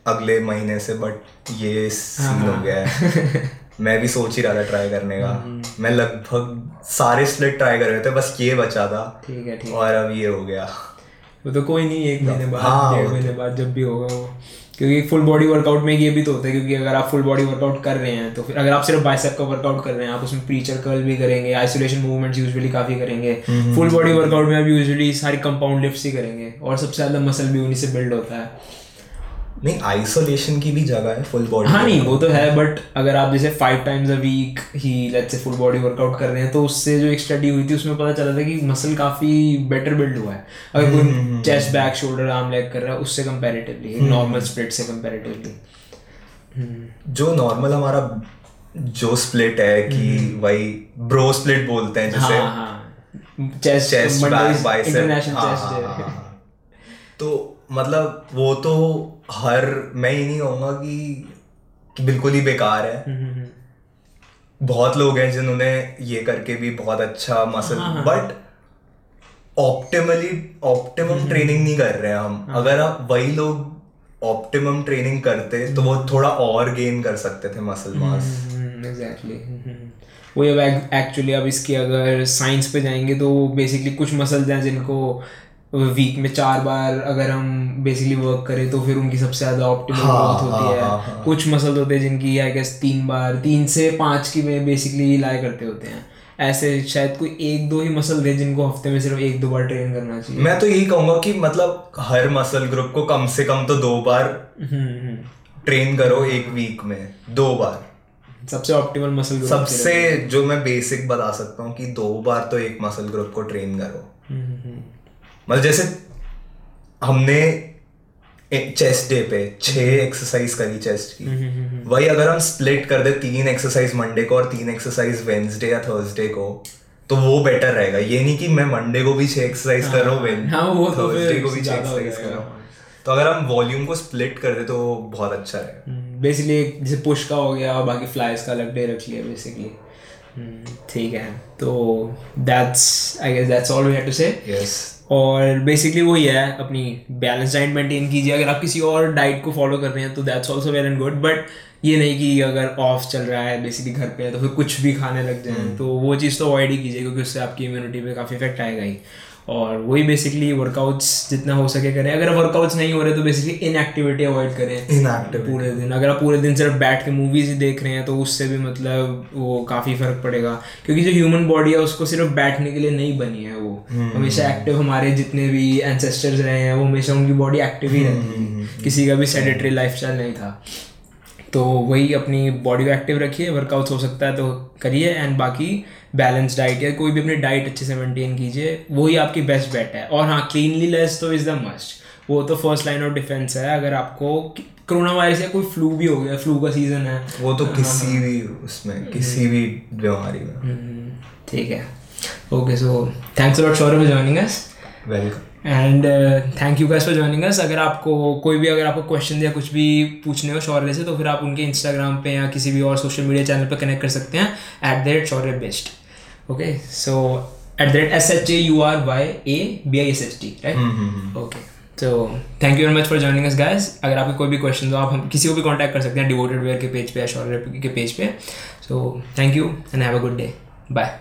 अगले महीने से बट ये सीन हो। गया है। मैं भी सोच ही रहा था ट्राई करने का। मैं लगभग सारे स्प्लिट ट्राई कर रहे थे बस ये बचा था। ठीक है ठीक और अब ये हो गया। वो तो कोई नहीं एक महीने बाद हाँ, डेढ़ महीने बाद जब भी होगा वो। क्योंकि फुल बॉडी वर्कआउट में ये भी तो होता है क्योंकि अगर आप फुल बॉडी वर्कआउट कर रहे हैं तो फिर अगर आप सिर्फ़ बाइसेप का वर्कआउट कर रहे हैं आप उसमें प्रीचर कर्ल भी करेंगे आइसोलेशन मूवमेंट्स यूजुअली काफ़ी करेंगे। फुल बॉडी वर्कआउट में आप यूजुअली सारी कंपाउंड लिफ्ट्स ही करेंगे और सबसे ज़्यादा मसल भी उन्हीं से बिल्ड होता है। नहीं आइसोलेशन की भी जगह है फुल बॉडी हाँ नहीं वो तो है बट अगर आप जैसे five times a week he let's say full body workout कर रहे हैं तो उससे जो एक स्टडी हुई थी उसमें पता चला था कि मसल काफ़ी बेटर बिल्ड हुआ है। अगर कोई chest back shoulder arm leg कर रहा है उससे कंपैरेटिवली नॉर्मल स्प्लिट से कंपैरेटिवली जो नॉर्मल हमारा जो स्प्लिट है कि भाई ब्रो स्प्लिट बोलते हैं जैसे हाँ हाँ। Chest chest back bicep international chest. तो मतलब वो तो हर मैं ये नहीं कहूँगा कि, कि बिल्कुल ही बेकार है। हम्म, बहुत लोग हैं जिन्होंने ये करके भी बहुत अच्छा मसल हाँ, बट ऑप्टिमली ऑप्टिमम ट्रेनिंग नहीं कर रहे हैं हम। अगर आप वही लोग ऑप्टिमम ट्रेनिंग करते तो वो थोड़ा और गेन कर सकते थे मसल मास एग्जैक्टली वो अब एक्चुअली अब इसकी अगर साइंस पे जाएँगे तो बेसिकली कुछ मसल्स हैं जिनको वीक में चार बार अगर हम बेसिकली वर्क करें तो फिर उनकी सबसे ज़्यादा ऑप्टिमल हाँ, ग्रोथ होती हाँ, है। हाँ, हाँ। कुछ मसल होते हैं जिनकी आई गेस तीन बार तीन से पाँच की में बेसिकली लाए करते होते हैं। ऐसे शायद कोई एक दो ही मसल थे जिनको हफ़्ते में सिर्फ़ एक दो बार ट्रेन करना चाहिए। मैं तो यही कहूँगा कि मतलब हर मसल ग्रुप को कम से कम तो दो बार हम्म, हम्म। ट्रेन करो एक वीक में दो बार। सबसे ऑप्टिमल मसल ग्रोथ सबसे जो मैं बेसिक बता सकता हूँ कि दो बार तो एक मसल ग्रुप को ट्रेन करो। हम्म, मतलब जैसे हमने चेस्ट डे पे छह एक्सरसाइज करी चेस्ट हम्म, की वही अगर हम स्प्लिट कर दे तीन एक्सरसाइज मंडे को और तीन एक्सरसाइज वेंसडे या थर्सडे को तो वो बेटर रहेगा। ये नहीं कि मैं मंडे को भी छह एक्सरसाइज कर रहा हूँ हाँ, तो थर्सडे को भी छह एक्सरसाइज कर रहा हूँ। तो अगर हम वॉल्यूम को स्प्लिट कर दे तो बहुत अच्छा रहेगा। बेसिकली जैसे पुश का हो गया और बाकी फ्लाइज का अलग डे रख लिया बेसिकली ठीक है। तो that's I guess that's all we have to say yes और बेसिकली वही है अपनी बैलेंस डाइट मेंटेन कीजिए। अगर आप किसी और डाइट को फॉलो कर रहे हैं तो that's also well and good but ये नहीं कि अगर ऑफ़ चल रहा है बेसिकली घर पे है तो फिर कुछ भी खाने लग जाए तो वो चीज़ तो अवॉइड ही कीजिए क्योंकि उससे आपकी इम्यूनिटी पे काफ़ी इफ़ेक्ट आएगा ही। और वही बेसिकली वर्कआउट्स जितना हो सके करें। अगर वर्कआउट्स नहीं हो रहे तो बेसिकली इनएक्टिविटी अवॉइड करें। इनएक्टिव पूरे दिन। अगर आप पूरे दिन सिर्फ़ बैठ के मूवीज़ ही देख रहे हैं तो उससे भी मतलब वो काफ़ी फ़र्क पड़ेगा। क्योंकि जो ह्यूमन बॉडी है उसको सिर्फ़ बैठने के लिए नहीं बनी है वो। हमेशा एक्टिव हमारे जितने भी एंसेस्टर्स रहे हैं वो हमेशा उनकी बॉडी एक्टिव ही रहती है। किसी का भी सेडेटरी लाइफस्टाइल नहीं था। तो वही अपनी बॉडी को एक्टिव रखिए। वर्कआउट हो सकता है तो करिए। एंड बाकी बैलेंस डाइट या कोई भी अपनी डाइट अच्छे से मेंटेन कीजिए वही आपकी बेस्ट बेट है। और हाँ क्लीनलीनेस तो इज़ द मस्ट वो तो फ़र्स्ट लाइन ऑफ़ डिफेंस है। अगर आपको कोरोना वायरस या कोई फ्लू भी हो गया फ्लू का सीज़न है वो तो किसी भी उसमें किसी भी बीमारी में। हम्म, ठीक है। Okay so thanks lot for joining us welcome and thank you guys for joining us अगर आपको कोई भी अगर आपको क्वेश्चन या कुछ भी पूछने हो शौर्य से तो फिर आप उनके इंस्टाग्राम पे या किसी भी और सोशल मीडिया चैनल पे कनेक्ट कर सकते हैं at the rate Shaurya Bisht okay so at the rate S H A U R Y A B I S H T right okay तो thank you very much for joining us guys अगर आपके कोई भी question हो आप हम किसी को भी कांटेक्ट कर सकते हैं डिवोटेड वेयर के पेज पे या शौर्य के पेज पे. So thank you and have a good day bye